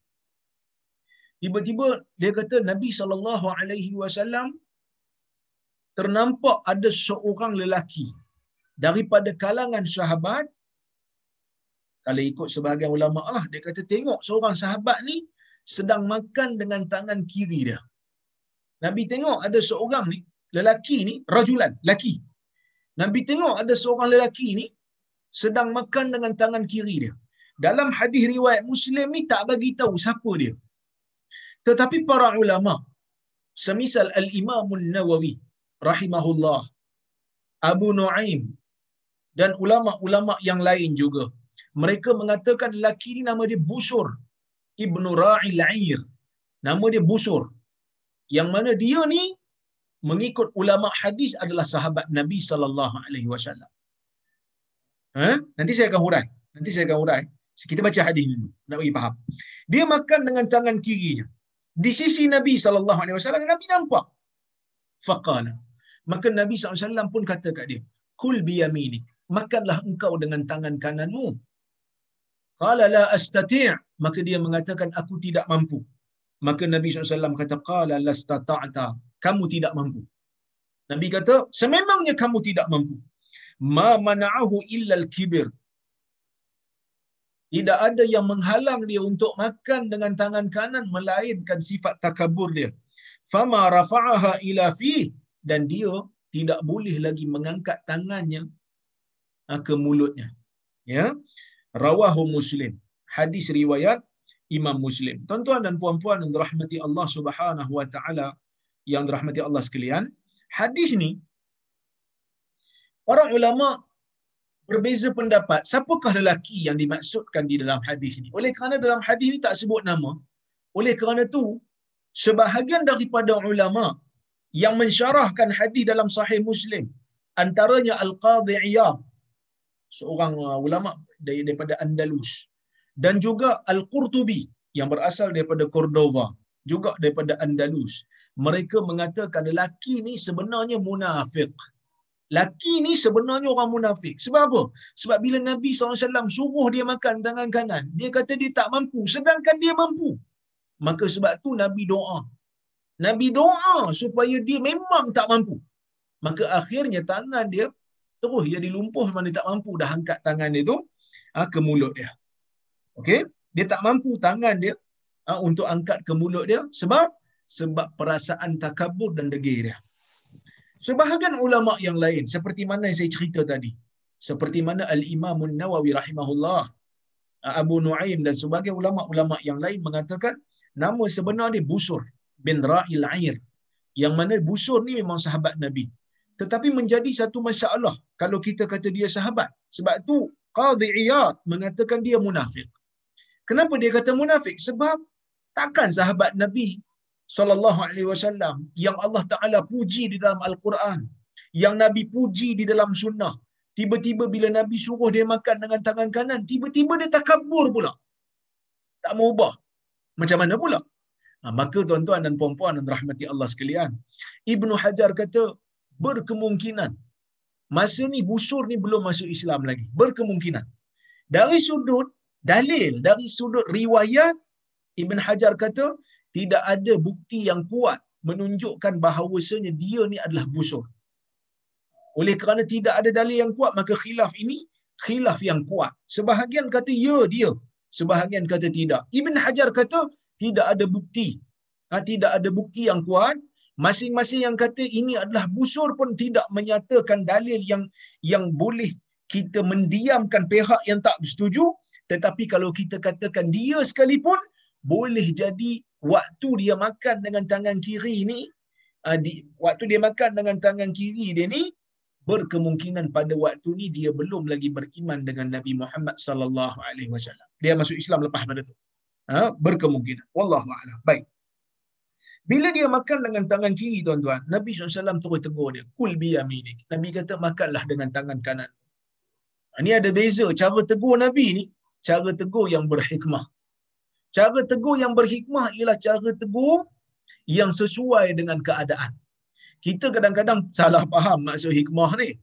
Tiba-tiba dia kata Nabi sallallahu alaihi wasallam ternampak ada seorang lelaki daripada kalangan sahabat. Kalau ikut sebahagian ulama lah dia kata tengok seorang sahabat ni sedang makan dengan tangan kiri dia. Nabi tengok ada seorang ni lelaki ni rajulan lelaki. Nabi tengok ada seorang lelaki ni sedang makan dengan tangan kiri dia. Dalam hadis riwayat Muslim ni tak bagi tahu siapa dia tetapi para ulama semisal al-Imam An-Nawawi rahimahullah Abu Nuaim dan ulama-ulama yang lain juga mereka mengatakan lelaki ni nama dia Busur Ibnu Ra'il Air nama dia Busur yang mana dia ni mengikut ulama hadis adalah sahabat Nabi sallallahu alaihi wasallam. Ha? Nanti saya akan hurai. Nanti saya akan hurai. Kita baca hadis dulu nak bagi faham. Dia makan dengan tangan kirinya. Di sisi Nabi sallallahu alaihi wasallam Nabi nampak. Faqala. Maka Nabi SAW pun kata kat dia, Kul biyaminik, makanlah engkau dengan tangan kananmu. Qala la astati' maka dia mengatakan aku tidak mampu. Maka Nabi SAW kata, Qala lastata'ta, kamu tidak mampu. Nabi kata, sememangnya kamu tidak mampu. Ma mana'ahu illal kibir. Tidak ada yang menghalang dia untuk makan dengan tangan kanan melainkan sifat takabur dia. Fama rafa'aha ila fi dan dia tidak boleh lagi mengangkat tangannya ha, ke mulutnya. Ya. Rawahu Muslim. Hadis riwayat Imam Muslim. Tuan-tuan dan puan-puan yang dirahmati Allah Subhanahu wa taala yang dirahmati Allah sekalian, hadis ni para ulama berbeza pendapat siapakah lelaki yang dimaksudkan di dalam hadis ini. Oleh kerana dalam hadis ini tak sebut nama, oleh kerana tu sebahagian daripada ulama yang mensyarahkan hadis dalam sahih Muslim antaranya Al-Qadhi Iyad seorang uh, ulama daripada Andalus dan juga Al-Qurtubi yang berasal daripada Cordova juga daripada Andalus mereka mengatakan lelaki ni sebenarnya munafik lelaki ni sebenarnya orang munafik. Sebab apa? Sebab bila Nabi SAW suruh dia makan tangan kanan dia kata dia tak mampu sedangkan dia mampu. Maka sebab tu Nabi doa. Nabi doa supaya dia memang tak mampu. Maka akhirnya tangan dia terus jadi lumpuh memang dia tak mampu dah angkat tangan dia tu ha, ke mulut dia. Okey? Dia tak mampu tangan dia ha, untuk angkat ke mulut dia sebab sebab perasaan takabur dan degil dia. Sebahagian ulama yang lain seperti mana yang saya cerita tadi, seperti mana Al-Imam Nawawi rahimahullah, Abu Nuaim dan sebagai ulama-ulama yang lain mengatakan nama sebenar dia Busur bin Ra'il Air. Yang mana Busur ni memang sahabat Nabi. Tetapi menjadi satu masalah kalau kita kata dia sahabat. Sebab tu Qadhi Iyad mengatakan dia munafik. Kenapa dia kata munafik? Sebab takkan sahabat Nabi sallallahu alaihi wasallam yang Allah Taala puji di dalam Al-Quran, yang Nabi puji di dalam sunnah. Tiba-tiba bila Nabi suruh dia makan dengan tangan kanan, tiba-tiba dia takabur pula. Tak mau ubah. Macam mana pula? Ha, maka tuan-tuan dan puan-puan dan rahmati Allah sekalian, Ibnu Hajar kata berkemungkinan masa ni busur ni belum masuk Islam lagi. Berkemungkinan. Dari sudut dalil, dari sudut riwayat Ibn Hajar kata tidak ada bukti yang kuat menunjukkan bahawasanya dia ni adalah busur. Oleh kerana tidak ada dalil yang kuat, maka khilaf ini khilaf yang kuat. Sebahagian kata ya dia, sebahagian kata tidak. Ibn Hajar kata tidak ada bukti. Ha, tidak ada bukti yang kuat. Masing-masing yang kata ini adalah busur pun tidak menyatakan dalil yang yang boleh kita mendiamkan pihak yang tak bersetuju. Tetapi kalau kita katakan dia sekalipun, boleh jadi waktu dia makan dengan tangan kiri ni uh, di, waktu dia makan dengan tangan kiri dia ni berkemungkinan pada waktu ni dia belum lagi beriman dengan Nabi Muhammad sallallahu alaihi wasallam. Dia masuk Islam lepas pada tu. Ha, berkemungkinan. Wallahu a'lam. Baik. Bila dia makan dengan tangan kiri tuan-tuan, Nabi SAW terus tegur dia. Kul biyaminik. Nabi kata makanlah dengan tangan kanan. Ini ada beza. Cara tegur Nabi ni, cara tegur yang berhikmah. Cara tegur yang berhikmah ialah cara tegur yang sesuai dengan keadaan. Kita kadang-kadang salah faham maksud hikmah ni.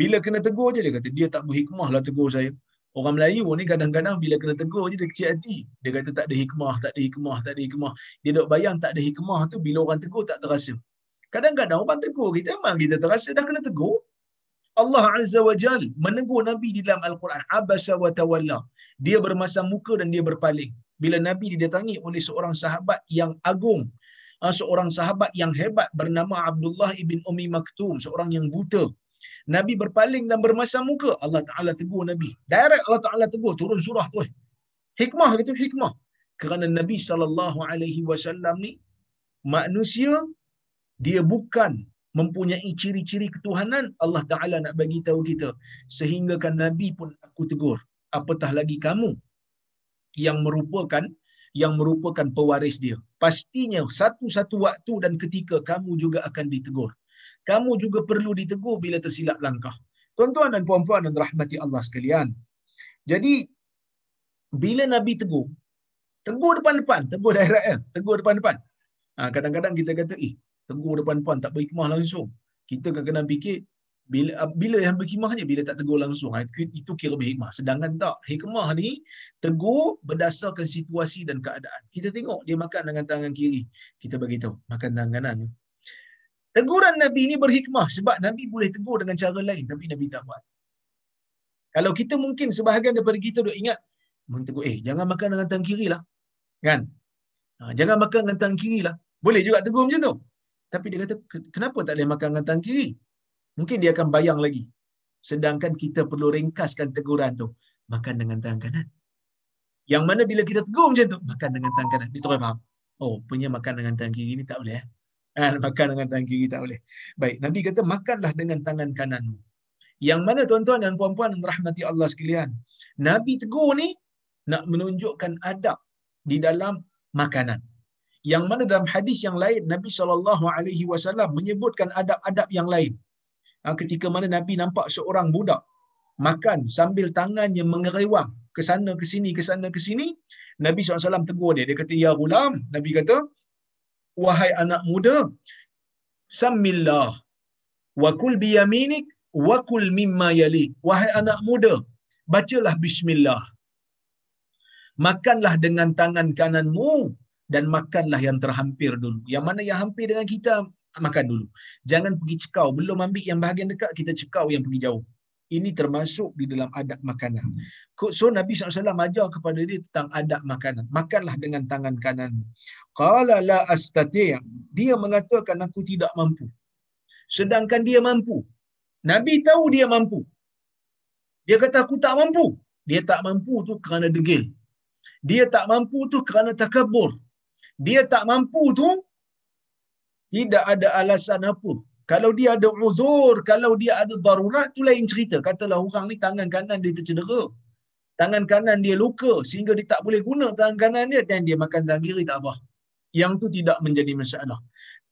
Bila kena tegur je dia kata, dia tak berhikmah lah tegur saya. Orang Melayu ni kadang-kadang bila kena tegur je dia kecil hati. Dia kata tak ada hikmah, tak ada hikmah, tak ada hikmah. Dia dok bayang tak ada hikmah tu bila orang tegur tak terasa. Kadang-kadang orang tegur kita memang kita terasa dah kena tegur. Allah Azza wa Jal menegur Nabi di dalam Al-Quran. Abasa wa tawalla. Dia bermasam muka dan dia berpaling. Bila Nabi didatangi oleh seorang sahabat yang agung. Ah, seorang sahabat yang hebat bernama Abdullah ibn Umi Maktum. Seorang yang buta. Nabi berpaling dan bermasam muka. Allah Ta'ala tegur Nabi. Direct Allah Ta'ala tegur. Turun surah tu. Hikmah itu hikmah. Kerana Nabi SAW ni manusia dia bukan mempunyai ciri-ciri ketuhanan Allah Taala nak bagi tahu kita sehingga kan nabi pun aku tegur apatah lagi kamu yang merupakan yang merupakan pewaris dia. Pastinya satu-satu waktu dan ketika kamu juga akan ditegur. Kamu juga perlu ditegur bila tersilap langkah. Tuan-tuan dan puan-puan dan rahmati Allah sekalian. Jadi bila nabi tegur tegur depan-depan tegur direct ya tegur depan-depan. Ha, kadang-kadang kita kata eh tegur depan-depan tak berhikmah langsung. Kita kadang-kadang fikir bila bila yang berhikmahnya bila tak tegur langsung ha, itu kira berhikmah sedangkan tak hikmah ni tegur berdasarkan situasi dan keadaan. Kita tengok dia makan dengan tangan kiri. Kita bagi tahu makan tangan kanan teguran nabi ni berhikmah sebab nabi boleh tegur dengan cara lain tapi nabi tak buat. Kalau kita mungkin sebahagian daripada kita duk ingat mentegur eh jangan makan dengan tangan kiri lah. Kan? Ha, jangan makan dengan tangan kiri lah. Boleh juga tegur macam tu. Tapi dia kata, kenapa tak boleh makan dengan tangan kiri? Mungkin dia akan bayang lagi. Sedangkan kita perlu ringkaskan teguran tu. Makan dengan tangan kanan. Yang mana bila kita tegur macam tu, makan dengan tangan kanan. Dia terus faham. Oh, punya makan dengan tangan kiri ni tak boleh. Eh? Ha, makan dengan tangan kiri tak boleh. Baik, Nabi kata, makanlah dengan tangan kananmu. Yang mana tuan-tuan dan puan-puan yang rahmati Allah sekalian. Nabi tegur ni nak menunjukkan adab di dalam makanan yang mana dalam hadis yang lain Nabi wasallam menyebutkan adab-adab yang lain. Ha, ketika mana Nabi nampak seorang budak makan sambil tangannya mengerewang ke sana ke sini ke sana ke sini, Nabi SAW tegur dia. Dia kata, Ya gulam. Nabi kata, Wahai anak muda, Sammillah, wa kul biyaminik, wa kul mimma yalik. Wahai anak muda, bacalah bismillah. Makanlah dengan tangan kananmu dan makanlah yang terhampir dulu. Yang mana yang hampir dengan kita makan dulu. Jangan pergi cekau, belum ambil yang bahagian dekat kita cekau yang pergi jauh. Ini termasuk di dalam adab makanan. So Nabi SAW ajar kepada dia tentang adab makanan. Makanlah dengan tangan kanan. Qala la astati' Dia mengatakan aku tidak mampu. Sedangkan dia mampu. Nabi tahu dia mampu. Dia kata aku tak mampu. Dia tak mampu tu kerana degil. Dia tak mampu tu kerana takabur dia tak mampu tu tidak ada alasan apa. Kalau dia ada uzur, kalau dia ada darurat tu lain cerita. Katalah orang ni tangan kanan dia tercedera. Tangan kanan dia luka sehingga dia tak boleh guna tangan kanan dia dan dia makan tangan kiri tak apa. Yang tu tidak menjadi masalah.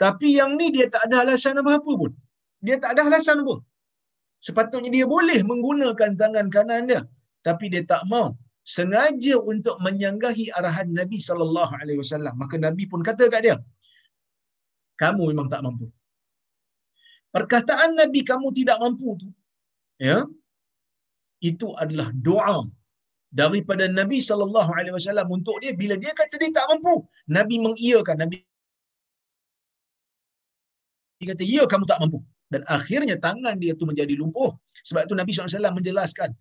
Tapi yang ni dia tak ada alasan apa-apa pun. Dia tak ada alasan pun. Sepatutnya dia boleh menggunakan tangan kanan dia. Tapi dia tak mau sengaja untuk menyanggahi arahan Nabi wasallam maka Nabi pun kata kat dia kamu memang tak mampu. Perkataan Nabi kamu tidak mampu tu ya itu adalah doa daripada Nabi sallallahu alaihi wasallam untuk dia. Bila dia kata dia tak mampu Nabi mengiyakan. Nabi dia kata ya kamu tak mampu. Dan akhirnya tangan dia tu menjadi lumpuh. Sebab tu Nabi SAW menjelaskan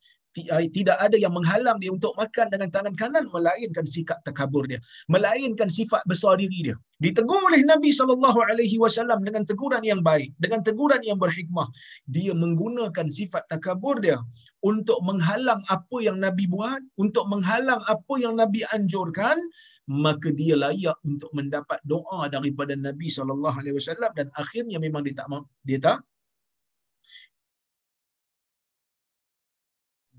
tidak ada yang menghalang dia untuk makan dengan tangan kanan melainkan sikap takabur dia melainkan sifat besar diri dia. Ditegur oleh Nabi sallallahu alaihi wasallam dengan teguran yang baik dengan teguran yang berhikmah. Dia menggunakan sifat takabur dia untuk menghalang apa yang Nabi buat untuk menghalang apa yang Nabi anjurkan maka dia layak untuk mendapat doa daripada Nabi sallallahu alaihi wasallam dan akhirnya memang dia tak dia tak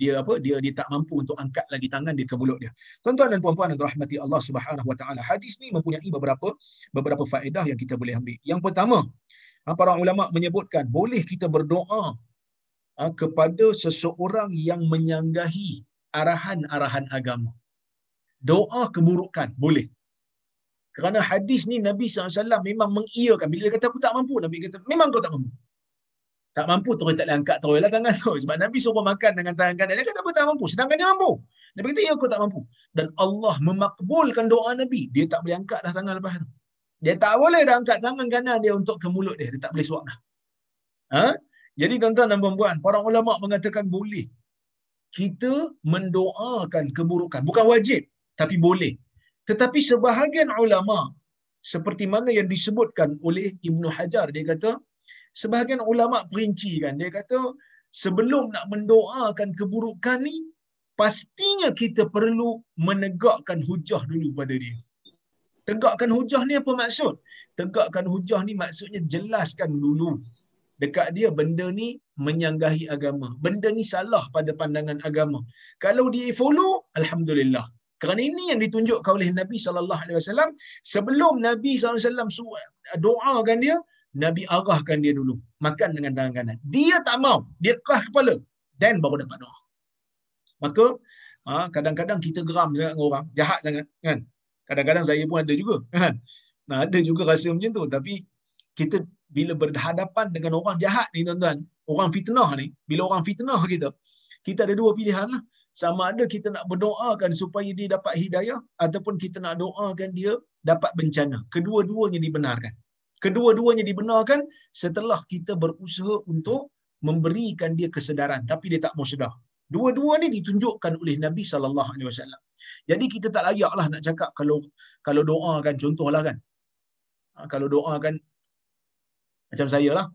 dia apa dia dia tak mampu untuk angkat lagi tangan dia ke mulut dia. Tuan-tuan dan puan-puan yang dirahmati Allah Subhanahu Wa Taala, hadis ni mempunyai beberapa beberapa faedah yang kita boleh ambil. Yang pertama, ha, para ulama menyebutkan boleh kita berdoa ha, kepada seseorang yang menyanggahi arahan-arahan agama. Doa keburukan boleh. Kerana hadis ni Nabi SAW memang mengiyakan. Bila dia kata aku tak mampu, Nabi kata memang kau tak mampu tak mampu terus tak boleh angkat terus lah tangan tu. Sebab Nabi suruh makan dengan tangan kanan. Dia kata apa tak mampu. Sedangkan dia mampu. Nabi kata ya aku tak mampu. Dan Allah memakbulkan doa Nabi. Dia tak boleh angkat dah tangan lepas tu. Dia tak boleh dah angkat tangan kanan dia untuk ke mulut dia. Dia tak boleh suap dah. Ha? Jadi tuan-tuan dan puan para ulama mengatakan boleh. Kita mendoakan keburukan. Bukan wajib. Tapi boleh. Tetapi sebahagian ulama seperti mana yang disebutkan oleh Ibnu Hajar dia kata sebahagian ulama perinci kan dia kata sebelum nak mendoakan keburukan ni pastinya kita perlu menegakkan hujah dulu pada dia. Tegakkan hujah ni apa maksud? Tegakkan hujah ni maksudnya jelaskan dulu dekat dia benda ni menyanggahi agama benda ni salah pada pandangan agama. Kalau dia follow alhamdulillah. Kerana ini yang ditunjukkan oleh Nabi sallallahu alaihi wasallam sebelum Nabi sallallahu alaihi wasallam doakan dia Nabi arahkan dia dulu makan dengan tangan kanan. Dia tak mau, dia keras kepala dan baru dapat doa. Maka ha, kadang-kadang kita geram sangat dengan orang, jahat sangat kan. Kadang-kadang saya pun ada juga kan. Nah, ada juga rasa macam tu tapi kita bila berhadapan dengan orang jahat ni tuan-tuan, orang fitnah ni, bila orang fitnah kita, kita ada dua pilihan lah. Sama ada kita nak berdoakan supaya dia dapat hidayah ataupun kita nak doakan dia dapat bencana. Kedua-duanya dibenarkan kedua-duanya dibenarkan setelah kita berusaha untuk memberikan dia kesedaran tapi dia tak mau sedar. Dua-dua ni ditunjukkan oleh Nabi sallallahu alaihi wasallam. Jadi kita tak layaklah nak cakap kalau kalau doa kan contohlah kan. Ha, kalau doa kan macam saya lah.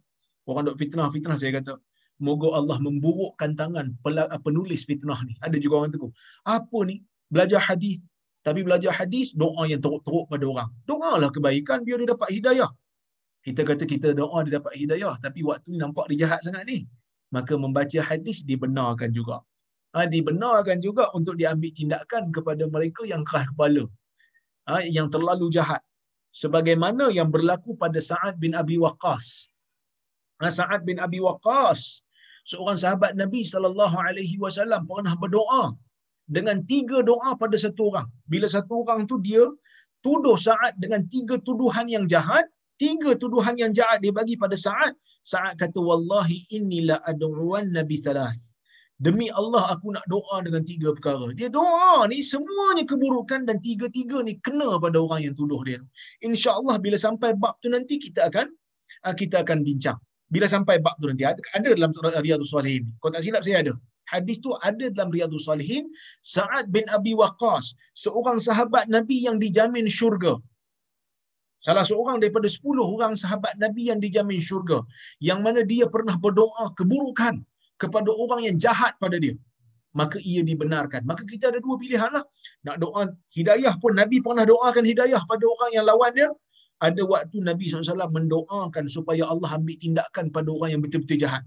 Orang dok fitnah-fitnah saya kata, moga Allah memburukkan tangan penulis fitnah ni. Ada juga orang tegur. Apa ni? Belajar hadis. Tapi belajar hadis, doa yang teruk-teruk pada orang. Doalah kebaikan biar dia dapat hidayah kita kata kita doa dia dapat hidayah tapi waktu ni nampak dia jahat sangat ni. Maka membaca hadis dibenarkan juga. Ha, dibenarkan juga untuk diambil tindakan kepada mereka yang keras kepala. Ha, yang terlalu jahat. Sebagaimana yang berlaku pada Sa'ad bin Abi Waqqas. Ha, Sa'ad bin Abi Waqqas seorang sahabat Nabi sallallahu alaihi wasallam pernah berdoa dengan tiga doa pada satu orang. Bila satu orang tu dia tuduh Sa'ad dengan tiga tuduhan yang jahat tiga tuduhan yang jahat dia bagi pada Sa'ad. Sa'ad kata, Wallahi inilah adu'uan Nabi Thalath. Demi Allah aku nak doa dengan tiga perkara. Dia doa ni semuanya keburukan dan tiga-tiga ni kena pada orang yang tuduh dia. InsyaAllah bila sampai bab tu nanti kita akan ah, kita akan bincang. Bila sampai bab tu nanti ada, ada dalam Riyadhus Salihin. Kau tak silap saya ada. Hadis tu ada dalam Riyadhus Salihin. Sa'ad bin Abi Waqqas, seorang sahabat Nabi yang dijamin syurga. Salah seorang daripada sepuluh orang sahabat Nabi yang dijamin syurga. Yang mana dia pernah berdoa keburukan kepada orang yang jahat pada dia. Maka ia dibenarkan. Maka kita ada dua pilihan lah. Nak doa hidayah pun Nabi pernah doakan hidayah pada orang yang lawan dia. Ada waktu Nabi SAW mendoakan supaya Allah ambil tindakan pada orang yang betul-betul jahat.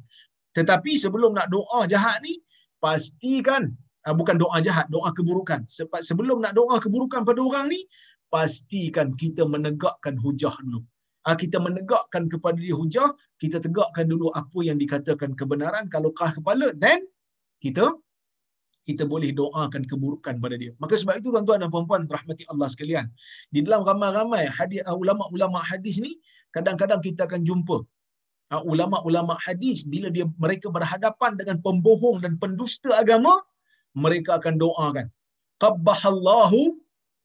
Tetapi sebelum nak doa jahat ni, pastikan ah, bukan doa jahat, doa keburukan. Sebab sebelum nak doa keburukan pada orang ni, pastikan kita menegakkan hujah dulu. Ha, kita menegakkan kepada dia hujah, kita tegakkan dulu apa yang dikatakan kebenaran. Kalau kah kepala, then kita kita boleh doakan keburukan pada dia. Maka sebab itu tuan-tuan dan puan-puan rahmati Allah sekalian. Di dalam ramai-ramai hadis ah, ulama-ulama hadis ni kadang-kadang kita akan jumpa ha, ulama-ulama hadis bila dia mereka berhadapan dengan pembohong dan pendusta agama, mereka akan doakan. Qabbahallahu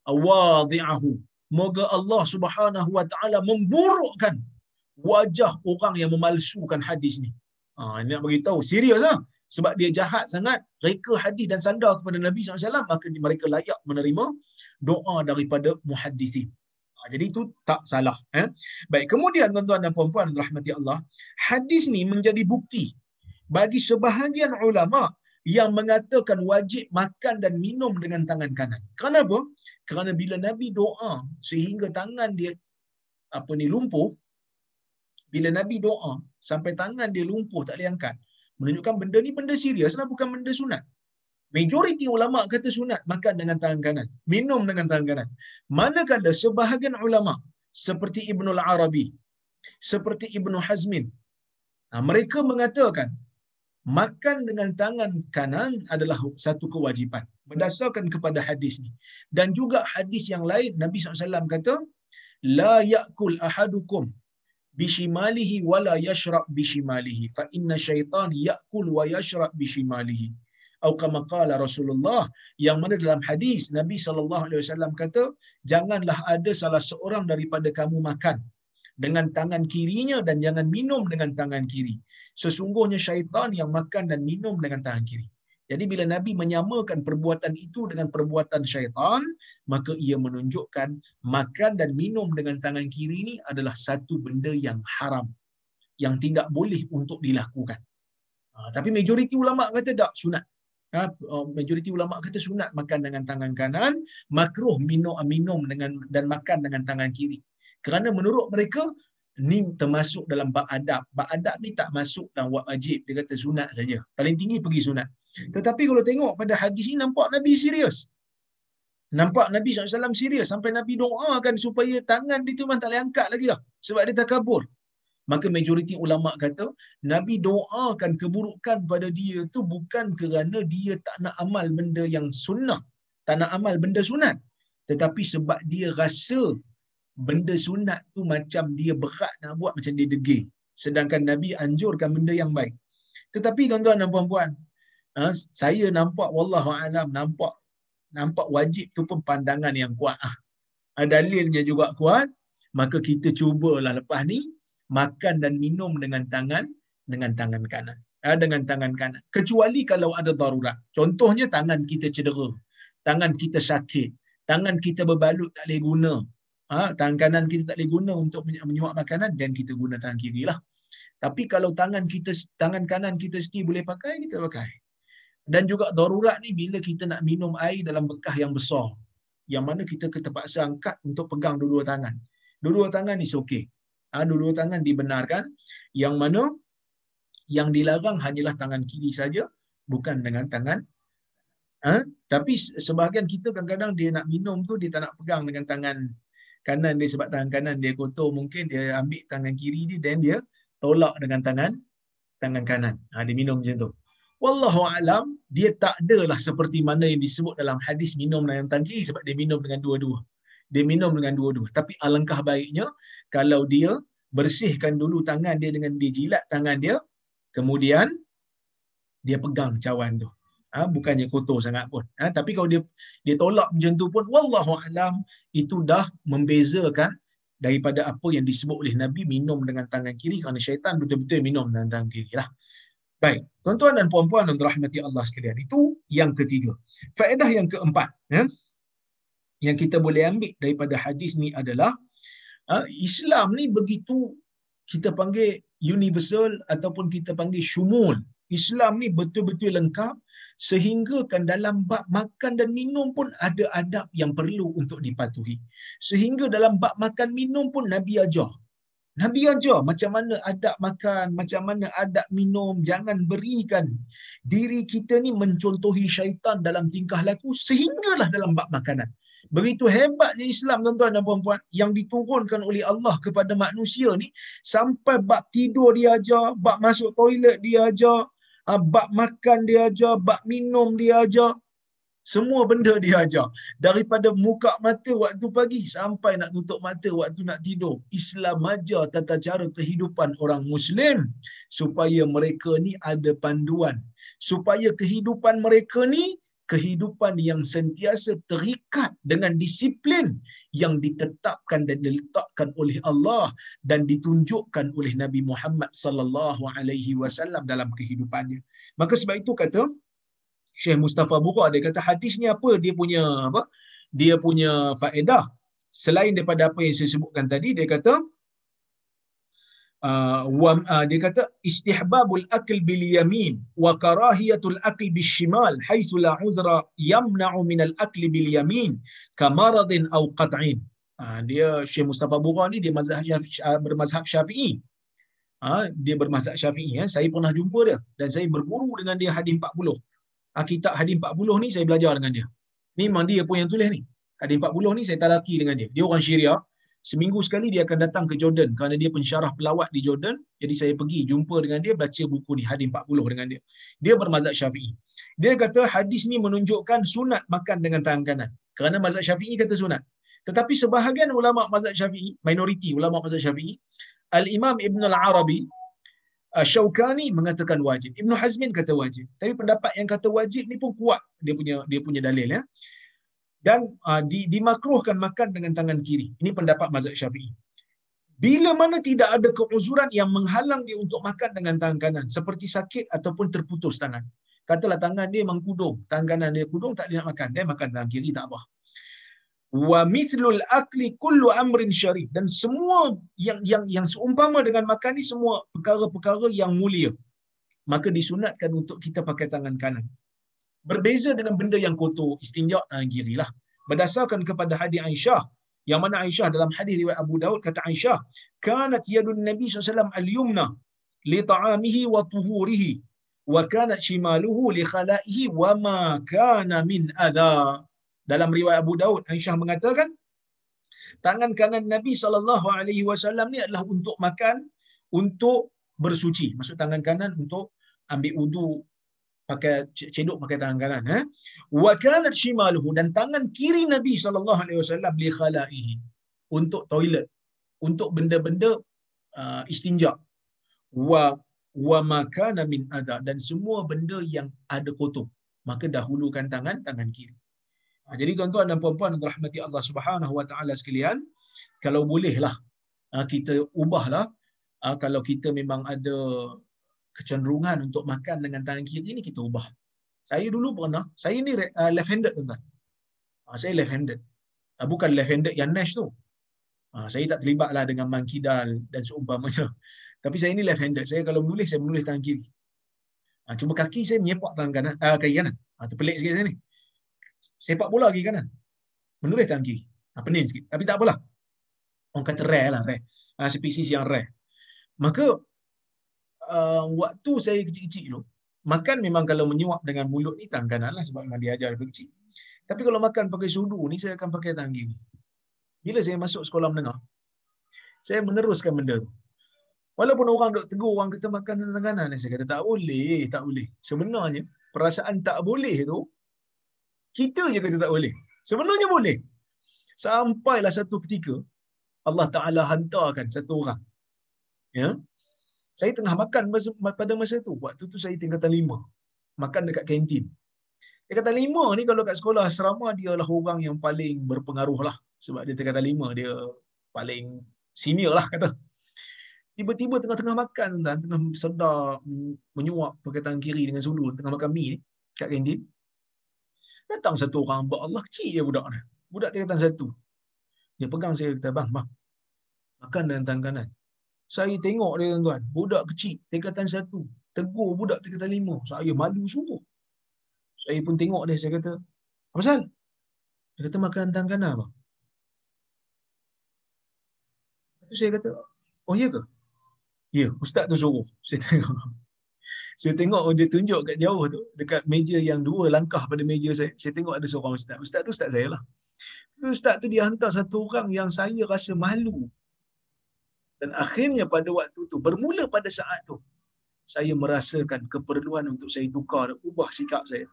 wadi'ahu. Moga Allah Subhanahu wa taala memburukkan wajah orang yang memalsukan hadis ni. Ha, ini nak bagi tahu serius ah. sebab dia jahat sangat, reka hadis dan sandar kepada Nabi SAW, maka mereka layak menerima doa daripada muhaddisin. Ha, jadi itu tak salah. Eh? Baik, kemudian tuan-tuan dan puan-puan rahmati Allah, hadis ni menjadi bukti bagi sebahagian ulama yang mengatakan wajib makan dan minum dengan tangan kanan. Kenapa? Kerana bila Nabi doa sehingga tangan dia apa ni lumpuh, bila Nabi doa sampai tangan dia lumpuh tak boleh angkat, menunjukkan benda ni benda serius lah bukan benda sunat. Majoriti ulama kata sunat makan dengan tangan kanan, minum dengan tangan kanan. Manakala sebahagian ulama seperti Ibnul Arabi, seperti Ibnu Hazmin, nah, mereka mengatakan makan dengan tangan kanan adalah satu kewajipan berdasarkan kepada hadis ni. Dan juga hadis yang lain Nabi SAW kata, La ya'kul ahadukum bishimalihi wala yashrab bishimalihi fa inna syaitan ya'kul wa yashrab bishimalihi atau kama qala Rasulullah yang mana dalam hadis Nabi sallallahu alaihi wasallam kata janganlah ada salah seorang daripada kamu makan dengan tangan kirinya dan jangan minum dengan tangan kiri sesungguhnya syaitan yang makan dan minum dengan tangan kiri jadi bila Nabi menyamakan perbuatan itu dengan perbuatan syaitan, maka ia menunjukkan makan dan minum dengan tangan kiri ini adalah satu benda yang haram. Yang tidak boleh untuk dilakukan. Ha, tapi majoriti ulama kata tak sunat. Ha, uh, majoriti ulama kata sunat makan dengan tangan kanan, makruh minum minum dengan dan makan dengan tangan kiri. Kerana menurut mereka ni termasuk dalam bab adab. Bab adab ni tak masuk dalam wajib. Dia kata sunat saja. Paling tinggi pergi sunat. Tetapi kalau tengok pada hadis ni nampak Nabi serius. Nampak Nabi SAW serius sampai Nabi doakan supaya tangan dia tu memang tak boleh angkat lagi lah. Sebab dia takabur. Maka majoriti ulama kata Nabi doakan keburukan pada dia tu bukan kerana dia tak nak amal benda yang sunnah. Tak nak amal benda sunat. Tetapi sebab dia rasa benda sunat tu macam dia berat nak buat macam dia degil. Sedangkan Nabi anjurkan benda yang baik. Tetapi tuan-tuan dan puan-puan, ha, saya nampak wallahu alam nampak nampak wajib tu pun pandangan yang kuat ah. Ha, dalilnya juga kuat, maka kita cubalah lepas ni makan dan minum dengan tangan dengan tangan kanan. Ha, dengan tangan kanan. Kecuali kalau ada darurat. Contohnya tangan kita cedera. Tangan kita sakit. Tangan kita berbalut tak boleh guna ha, tangan kanan kita tak boleh guna untuk menyuap makanan dan kita guna tangan kiri lah. Tapi kalau tangan kita tangan kanan kita mesti boleh pakai, kita pakai. Dan juga darurat ni bila kita nak minum air dalam bekah yang besar. Yang mana kita terpaksa angkat untuk pegang dua-dua tangan. Dua-dua tangan ni okey. Ha, dua-dua tangan dibenarkan. Yang mana yang dilarang hanyalah tangan kiri saja, bukan dengan tangan Ha? Tapi sebahagian kita kadang-kadang dia nak minum tu dia tak nak pegang dengan tangan kanan dia sebab tangan kanan dia kotor mungkin dia ambil tangan kiri dia dan dia tolak dengan tangan tangan kanan. Ha, dia minum macam tu. Wallahu alam dia tak adalah seperti mana yang disebut dalam hadis minum dengan tangan kiri sebab dia minum dengan dua-dua. Dia minum dengan dua-dua. Tapi alangkah baiknya kalau dia bersihkan dulu tangan dia dengan dia jilat tangan dia kemudian dia pegang cawan tu ha, bukannya kotor sangat pun. Ha, tapi kalau dia dia tolak macam tu pun, wallahu alam itu dah membezakan daripada apa yang disebut oleh Nabi minum dengan tangan kiri kerana syaitan betul-betul minum dengan tangan kiri lah. Baik, tuan-tuan dan puan-puan yang dirahmati Allah sekalian. Itu yang ketiga. Faedah yang keempat, ya, yang kita boleh ambil daripada hadis ni adalah ha, Islam ni begitu kita panggil universal ataupun kita panggil syumul. Islam ni betul-betul lengkap sehingga kan dalam bab makan dan minum pun ada adab yang perlu untuk dipatuhi. Sehingga dalam bab makan minum pun Nabi ajar. Nabi ajar macam mana adab makan, macam mana adab minum, jangan berikan diri kita ni mencontohi syaitan dalam tingkah laku sehinggalah dalam bab makanan. Begitu hebatnya Islam tuan-tuan dan puan-puan yang diturunkan oleh Allah kepada manusia ni sampai bab tidur dia ajar, bab masuk toilet dia ajar, Ah, bak makan dia ajar, bak minum dia ajar. Semua benda dia ajar. Daripada muka mata waktu pagi sampai nak tutup mata waktu nak tidur. Islam ajar tata cara kehidupan orang Muslim. Supaya mereka ni ada panduan. Supaya kehidupan mereka ni kehidupan yang sentiasa terikat dengan disiplin yang ditetapkan dan diletakkan oleh Allah dan ditunjukkan oleh Nabi Muhammad sallallahu alaihi wasallam dalam kehidupannya. Maka sebab itu kata Syekh Mustafa Bukhari dia kata hadis ni apa dia punya apa? Dia punya faedah selain daripada apa yang saya sebutkan tadi dia kata uh, wa, uh, dia kata istihbabul akl bil yamin wa karahiyatul akl bil shimal haitsu la uzra yamna'u min al akl bil yamin kamaradin aw qat'in. Uh, dia Syekh Mustafa Bukhari ni dia mazhab Syafi'i uh, bermazhab Syafi'i. Uh, dia bermazhab Syafi'i ya saya pernah jumpa dia dan saya berguru dengan dia hadis 40 uh, kitab hadis 40 ni saya belajar dengan dia. Memang dia pun yang tulis ni. Hadis 40 ni saya talaki dengan dia. Dia orang Syria seminggu sekali dia akan datang ke Jordan kerana dia pensyarah pelawat di Jordan. Jadi saya pergi jumpa dengan dia, baca buku ni, hadis 40 dengan dia. Dia bermazhab syafi'i. Dia kata hadis ni menunjukkan sunat makan dengan tangan kanan. Kerana mazhab syafi'i kata sunat. Tetapi sebahagian ulama mazhab syafi'i, minoriti ulama mazhab syafi'i, Al-Imam Ibn Al-Arabi, uh, Syaukani mengatakan wajib. Ibn Hazmin kata wajib. Tapi pendapat yang kata wajib ni pun kuat dia punya dia punya dalil ya dan uh, di, dimakruhkan makan dengan tangan kiri. Ini pendapat mazhab Syafi'i. Bila mana tidak ada keuzuran yang menghalang dia untuk makan dengan tangan kanan, seperti sakit ataupun terputus tangan. Katalah tangan dia memang kudung, tangan kanan dia kudung tak dia nak makan, dia makan tangan kiri tak apa. Wa mithlul akli kullu amrin syarif dan semua yang yang yang seumpama dengan makan ni semua perkara-perkara yang mulia. Maka disunatkan untuk kita pakai tangan kanan berbeza dengan benda yang kotor istinja tangan kiri lah. Berdasarkan kepada hadis Aisyah yang mana Aisyah dalam hadis riwayat Abu Daud kata Aisyah kanat yadun Nabi SAW al-yumna li ta'amihi wa tuhurihi wa kanat shimaluhu li khalaihi wa ma kana min adha. Dalam riwayat Abu Daud Aisyah mengatakan tangan kanan Nabi sallallahu alaihi wasallam ni adalah untuk makan untuk bersuci. Maksud tangan kanan untuk ambil wudu pakai cedok pakai tangan kanan eh wa kanat shimaluhu dan tangan kiri Nabi sallallahu alaihi wasallam li khalaihi untuk toilet untuk benda-benda uh, istinja. Wa wa makana min adha dan semua benda yang ada kotor. Maka dahulukan tangan tangan kiri. Ha, jadi tuan-tuan dan puan-puan yang Allah Subhanahu wa taala sekalian kalau bolehlah uh, kita ubahlah uh, kalau kita memang ada kecenderungan untuk makan dengan tangan kiri ni kita ubah. Saya dulu pernah, saya ni uh, left-handed tuan-tuan. Uh, saya left-handed. Uh, bukan left-handed yang Nash tu. Uh, saya tak terlibatlah dengan mankidal dan seumpamanya. Tapi saya ni left-handed. Saya kalau menulis, saya menulis tangan kiri. Cuma kaki saya menyepak tangan kanan, uh, kaki kanan. Terpelik sikit saya ni. Sepak bola kaki kanan. Menulis tangan kiri. Pening sikit. Tapi tak apalah. Orang kata rare lah, rare. Spesies yang rare. Maka uh, waktu saya kecil-kecil dulu, makan memang kalau menyuap dengan mulut ni tangan kanan lah sebab memang dia ajar dari kecil. Tapi kalau makan pakai sudu ni, saya akan pakai tangan kiri. Bila saya masuk sekolah menengah, saya meneruskan benda tu. Walaupun orang dok tegur, orang kata makan tangan kanan, saya kata tak boleh, tak boleh. Sebenarnya, perasaan tak boleh tu, kita je kata tak boleh. Sebenarnya boleh. Sampailah satu ketika, Allah Ta'ala hantarkan satu orang. Ya, saya tengah makan pada masa tu. Waktu tu saya tingkatan lima. Makan dekat kantin. Tingkatan lima ni kalau kat sekolah asrama, dia lah orang yang paling berpengaruh lah. Sebab dia tingkatan lima, dia paling senior lah kata. Tiba-tiba tengah-tengah makan, tuan, tengah sedar menyuap pakai tangan kiri dengan sulu, tengah makan mi ni, kat kantin. Datang satu orang, buat Allah kecil je budak ni. Budak tingkatan satu. Dia pegang saya, kata, bang, bang, makan dengan tangan kanan. Saya tengok dia tuan-tuan, budak kecil, tingkatan satu, tegur budak tingkatan lima. Saya malu sungguh. Saya pun tengok dia, saya kata, apa pasal? Dia kata makan tangan kanan bang. Lepas saya kata, oh iya ke? Ya, ustaz tu suruh. Saya tengok. Saya tengok dia tunjuk kat jauh tu, dekat meja yang dua langkah pada meja saya. Saya tengok ada seorang ustaz. Ustaz tu ustaz saya lah. Ustaz tu dia hantar satu orang yang saya rasa malu dan akhirnya pada waktu tu, bermula pada saat tu, saya merasakan keperluan untuk saya tukar, ubah sikap saya.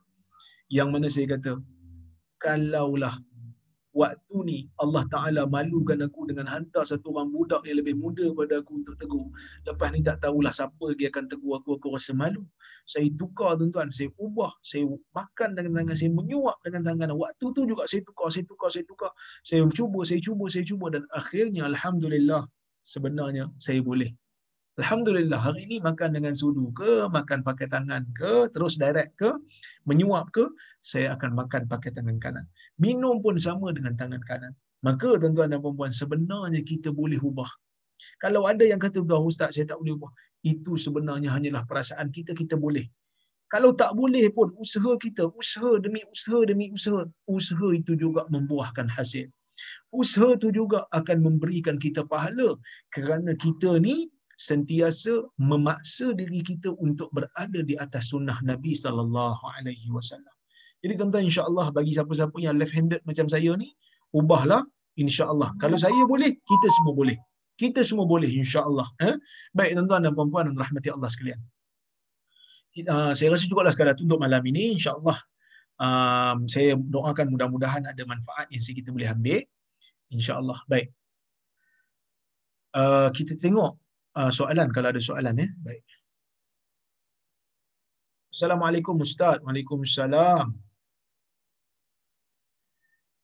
Yang mana saya kata, kalaulah waktu ni Allah Ta'ala malukan aku dengan hantar satu orang budak yang lebih muda pada aku untuk tegur. Lepas ni tak tahulah siapa lagi akan tegur aku, aku rasa malu. Saya tukar tuan-tuan, saya ubah, saya makan dengan tangan, saya menyuap dengan tangan. Waktu tu juga saya tukar, saya tukar, saya tukar. Saya cuba, saya cuba, saya cuba dan akhirnya Alhamdulillah sebenarnya saya boleh Alhamdulillah hari ini makan dengan sudu ke, makan pakai tangan ke, terus direct ke, menyuap ke, saya akan makan pakai tangan kanan. Minum pun sama dengan tangan kanan. Maka tuan-tuan dan puan sebenarnya kita boleh ubah. Kalau ada yang kata, Ustaz saya tak boleh ubah. Itu sebenarnya hanyalah perasaan kita, kita boleh. Kalau tak boleh pun, usaha kita, usaha demi usaha demi usaha, usaha itu juga membuahkan hasil. Usaha itu juga akan memberikan kita pahala kerana kita ni sentiasa memaksa diri kita untuk berada di atas sunnah Nabi sallallahu alaihi wasallam. Jadi tuan-tuan insya-Allah bagi siapa-siapa yang left handed macam saya ni, ubahlah insya-Allah. Kalau saya boleh, kita semua boleh. Kita semua boleh insya-Allah. Eh? Baik tuan-tuan dan puan-puan dan rahmati Allah sekalian. Uh, saya rasa cukuplah sekadar untuk malam ini insya-Allah. Um, saya doakan mudah-mudahan ada manfaat yang kita boleh ambil. InsyaAllah. Baik. Uh, kita tengok uh, soalan kalau ada soalan ya. Baik. Assalamualaikum Ustaz. Waalaikumsalam.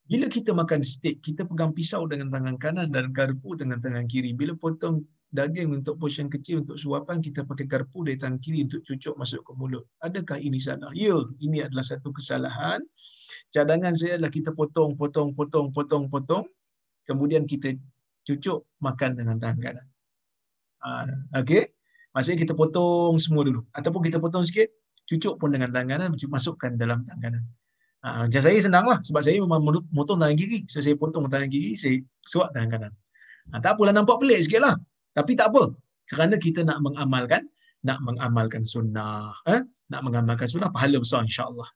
Bila kita makan steak, kita pegang pisau dengan tangan kanan dan garpu dengan tangan kiri. Bila potong daging untuk portion kecil untuk suapan, kita pakai garpu dari tangan kiri untuk cucuk masuk ke mulut. Adakah ini salah? Ya, ini adalah satu kesalahan. Cadangan saya adalah kita potong, potong, potong, potong, potong. Kemudian kita cucuk makan dengan tangan kanan. Ah, okey. Maksudnya kita potong semua dulu. Ataupun kita potong sikit, cucuk pun dengan tangan kanan, masukkan dalam tangan kanan. Ha, macam saya senang lah. Sebab saya memang potong tangan kiri. So, saya potong tangan kiri, saya suap tangan kanan. Ha, tak apalah nampak pelik sikit lah. Tapi tak apa. Kerana kita nak mengamalkan, nak mengamalkan sunnah. Eh? Nak mengamalkan sunnah, pahala besar insyaAllah.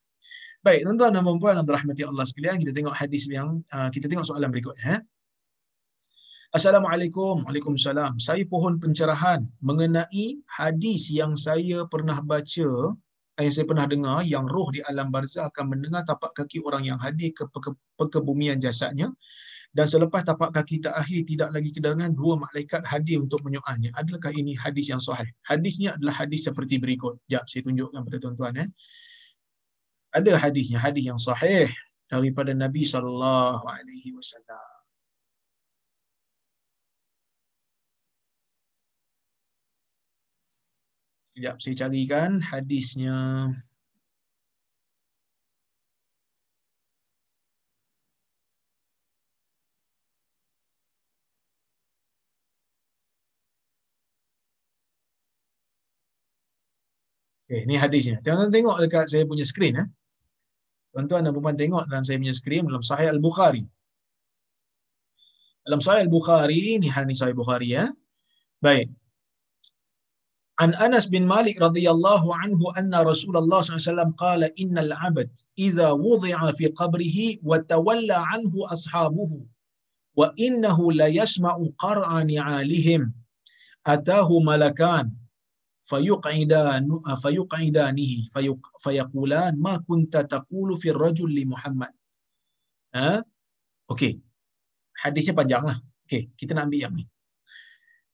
Baik, tuan-tuan dan puan-puan dan rahmati Allah sekalian, kita tengok hadis yang, uh, kita tengok soalan berikut. Eh? Assalamualaikum. Waalaikumsalam. Saya pohon pencerahan mengenai hadis yang saya pernah baca, yang saya pernah dengar, yang roh di alam barzah akan mendengar tapak kaki orang yang hadir ke perkebumian jasadnya. Dan selepas tapak kaki tak akhir, tidak lagi kedengaran dua malaikat hadir untuk menyoalnya. Adakah ini hadis yang sahih? Hadisnya adalah hadis seperti berikut. Sekejap, saya tunjukkan kepada tuan-tuan. Eh. Ada hadisnya, hadis yang sahih daripada Nabi SAW. Sekejap saya carikan hadisnya. Eh, okay, ini hadisnya. Tuan-tuan tengok dekat saya punya skrin. Eh. Tuan-tuan dan perempuan tengok dalam saya punya skrin dalam Sahih Al-Bukhari. Dalam Sahih Al-Bukhari, ini hadis ini Sahih Bukhari. Eh. Baik. An Anas bin Malik radhiyallahu anhu anna Rasulullah SAW qala innal abad idha wudhi'a fi qabrihi wa tawalla anhu ashabuhu wa innahu la yasma'u qar'a ni'alihim atahu malakan fayuqidanu ah, fayuqidanihi fayaqulan ma kunta taqulu fi rajul li Muhammad. Ha? Okey. Hadisnya panjanglah. Okey, kita nak ambil yang ni.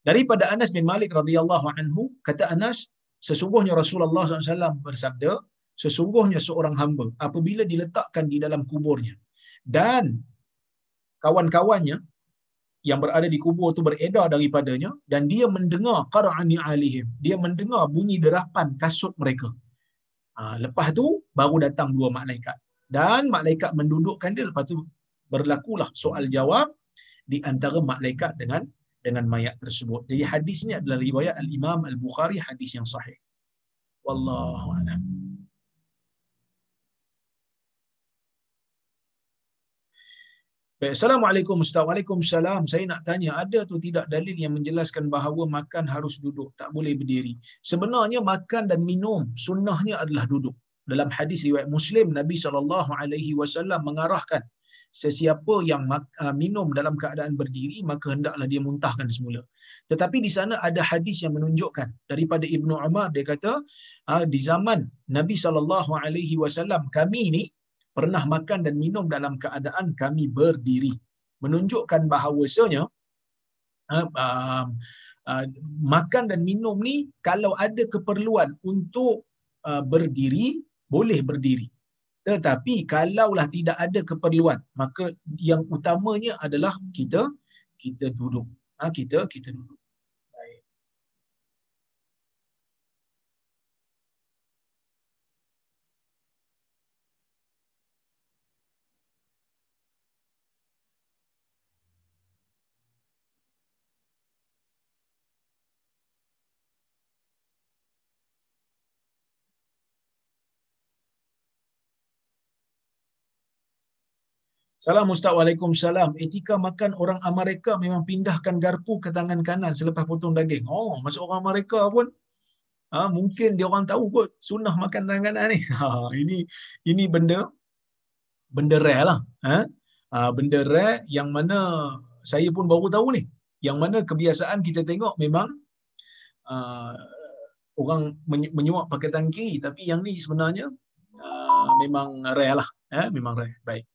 Daripada Anas bin Malik radhiyallahu anhu, kata Anas, sesungguhnya Rasulullah SAW bersabda, sesungguhnya seorang hamba apabila diletakkan di dalam kuburnya dan kawan-kawannya yang berada di kubur itu beredar daripadanya dan dia mendengar qara'ani alihim dia mendengar bunyi derapan kasut mereka ha, lepas tu baru datang dua malaikat dan malaikat mendudukkan dia lepas tu berlakulah soal jawab di antara malaikat dengan dengan mayat tersebut. Jadi hadis ini adalah riwayat Al-Imam Al-Bukhari hadis yang sahih. Wallahu a'lam. Assalamualaikum Ustaz. Waalaikumsalam. Saya nak tanya, ada atau tidak dalil yang menjelaskan bahawa makan harus duduk, tak boleh berdiri? Sebenarnya makan dan minum sunnahnya adalah duduk. Dalam hadis riwayat Muslim, Nabi SAW mengarahkan sesiapa yang uh, minum dalam keadaan berdiri maka hendaklah dia muntahkan semula. Tetapi di sana ada hadis yang menunjukkan daripada Ibnu Umar dia kata uh, di zaman Nabi sallallahu alaihi wasallam kami ni pernah makan dan minum dalam keadaan kami berdiri. Menunjukkan bahawasanya uh, uh, uh, makan dan minum ni kalau ada keperluan untuk uh, berdiri boleh berdiri. Tetapi kalaulah tidak ada keperluan maka yang utamanya adalah kita kita duduk. Ha, kita kita duduk Salam Ustaz Waalaikumsalam. Etika makan orang Amerika memang pindahkan garpu ke tangan kanan selepas potong daging. Oh, masuk orang Amerika pun ha, mungkin dia orang tahu kot sunnah makan tangan kanan ni. Ha, ini ini benda benda rare lah. Ha? Ha, benda rare yang mana saya pun baru tahu ni. Yang mana kebiasaan kita tengok memang uh, orang menyuap pakai tangki tapi yang ni sebenarnya uh, memang rare lah. Ha? Memang rare. Baik.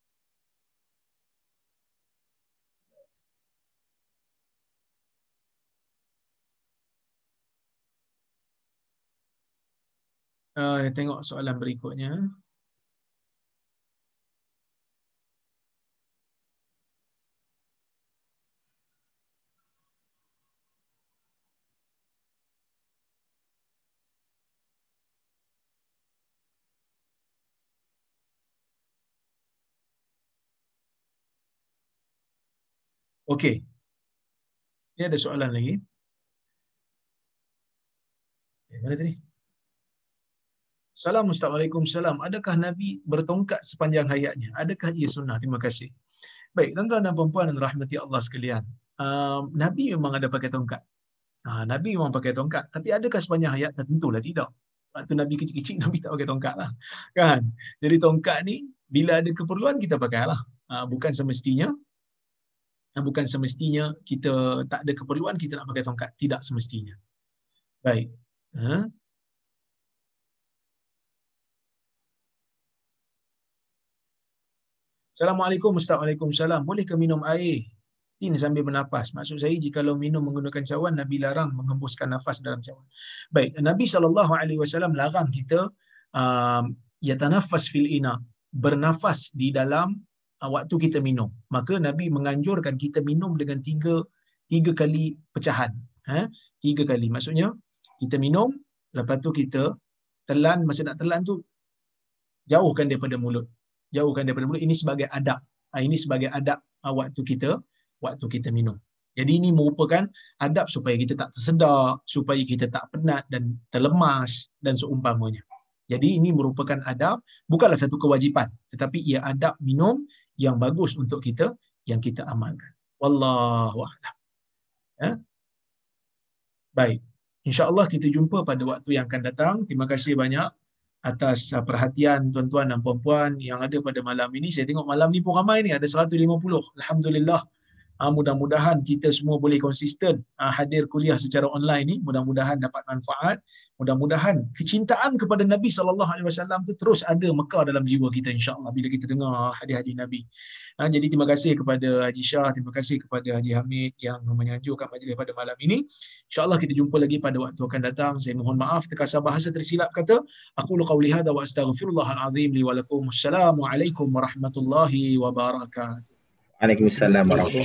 Uh, tengok soalan berikutnya. Okey. Ini ada soalan lagi. Okay, mana tadi? Salam Assalamualaikum salam. Adakah Nabi bertongkat sepanjang hayatnya? Adakah ia sunnah? Terima kasih. Baik, tuan-tuan dan puan-puan dan rahmati Allah sekalian. Um, Nabi memang ada pakai tongkat. Ha, Nabi memang pakai tongkat. Tapi adakah sepanjang hayat? Tentulah tidak. Waktu Nabi kecil-kecil, Nabi tak pakai tongkat lah. Kan? Jadi tongkat ni, bila ada keperluan, kita pakai lah. Ha, bukan semestinya ha, bukan semestinya kita tak ada keperluan kita nak pakai tongkat tidak semestinya baik ha? Assalamualaikum Ustaz. Waalaikumsalam. Bolehkah minum air tin sambil bernafas? Maksud saya jika lo minum menggunakan cawan, Nabi larang menghembuskan nafas dalam cawan. Baik, Nabi SAW larang kita um, yatanafas fil ina, bernafas di dalam uh, waktu kita minum. Maka Nabi menganjurkan kita minum dengan tiga tiga kali pecahan. Ha? Tiga kali. Maksudnya, kita minum, lepas tu kita telan, masa nak telan tu, jauhkan daripada mulut jauhkan daripada mulut. Ini sebagai adab. Ah, ini sebagai adab ah, waktu kita waktu kita minum. Jadi ini merupakan adab supaya kita tak tersedak supaya kita tak penat dan terlemas dan seumpamanya. Jadi ini merupakan adab bukanlah satu kewajipan tetapi ia adab minum yang bagus untuk kita yang kita amalkan. Wallahu a'lam. Ya? Baik. Insyaallah kita jumpa pada waktu yang akan datang. Terima kasih banyak atas uh, perhatian tuan-tuan dan puan-puan yang ada pada malam ini. Saya tengok malam ni pun ramai ni, ada 150. Alhamdulillah. Uh, mudah-mudahan kita semua boleh konsisten uh, hadir kuliah secara online ni. Mudah-mudahan dapat manfaat. Mudah-mudahan kecintaan kepada Nabi sallallahu alaihi wasallam tu terus ada mekar dalam jiwa kita insya-Allah bila kita dengar hadis-hadis Nabi. Ha, jadi terima kasih kepada Haji Shah, terima kasih kepada Haji Hamid yang menyanjurkan majlis pada malam ini. Insya-Allah kita jumpa lagi pada waktu akan datang. Saya mohon maaf terkasar bahasa tersilap kata. Aku lu qauli hadza wa astaghfirullahal azim li wa lakum. Assalamualaikum warahmatullahi wabarakatuh. Waalaikumsalam warahmatullahi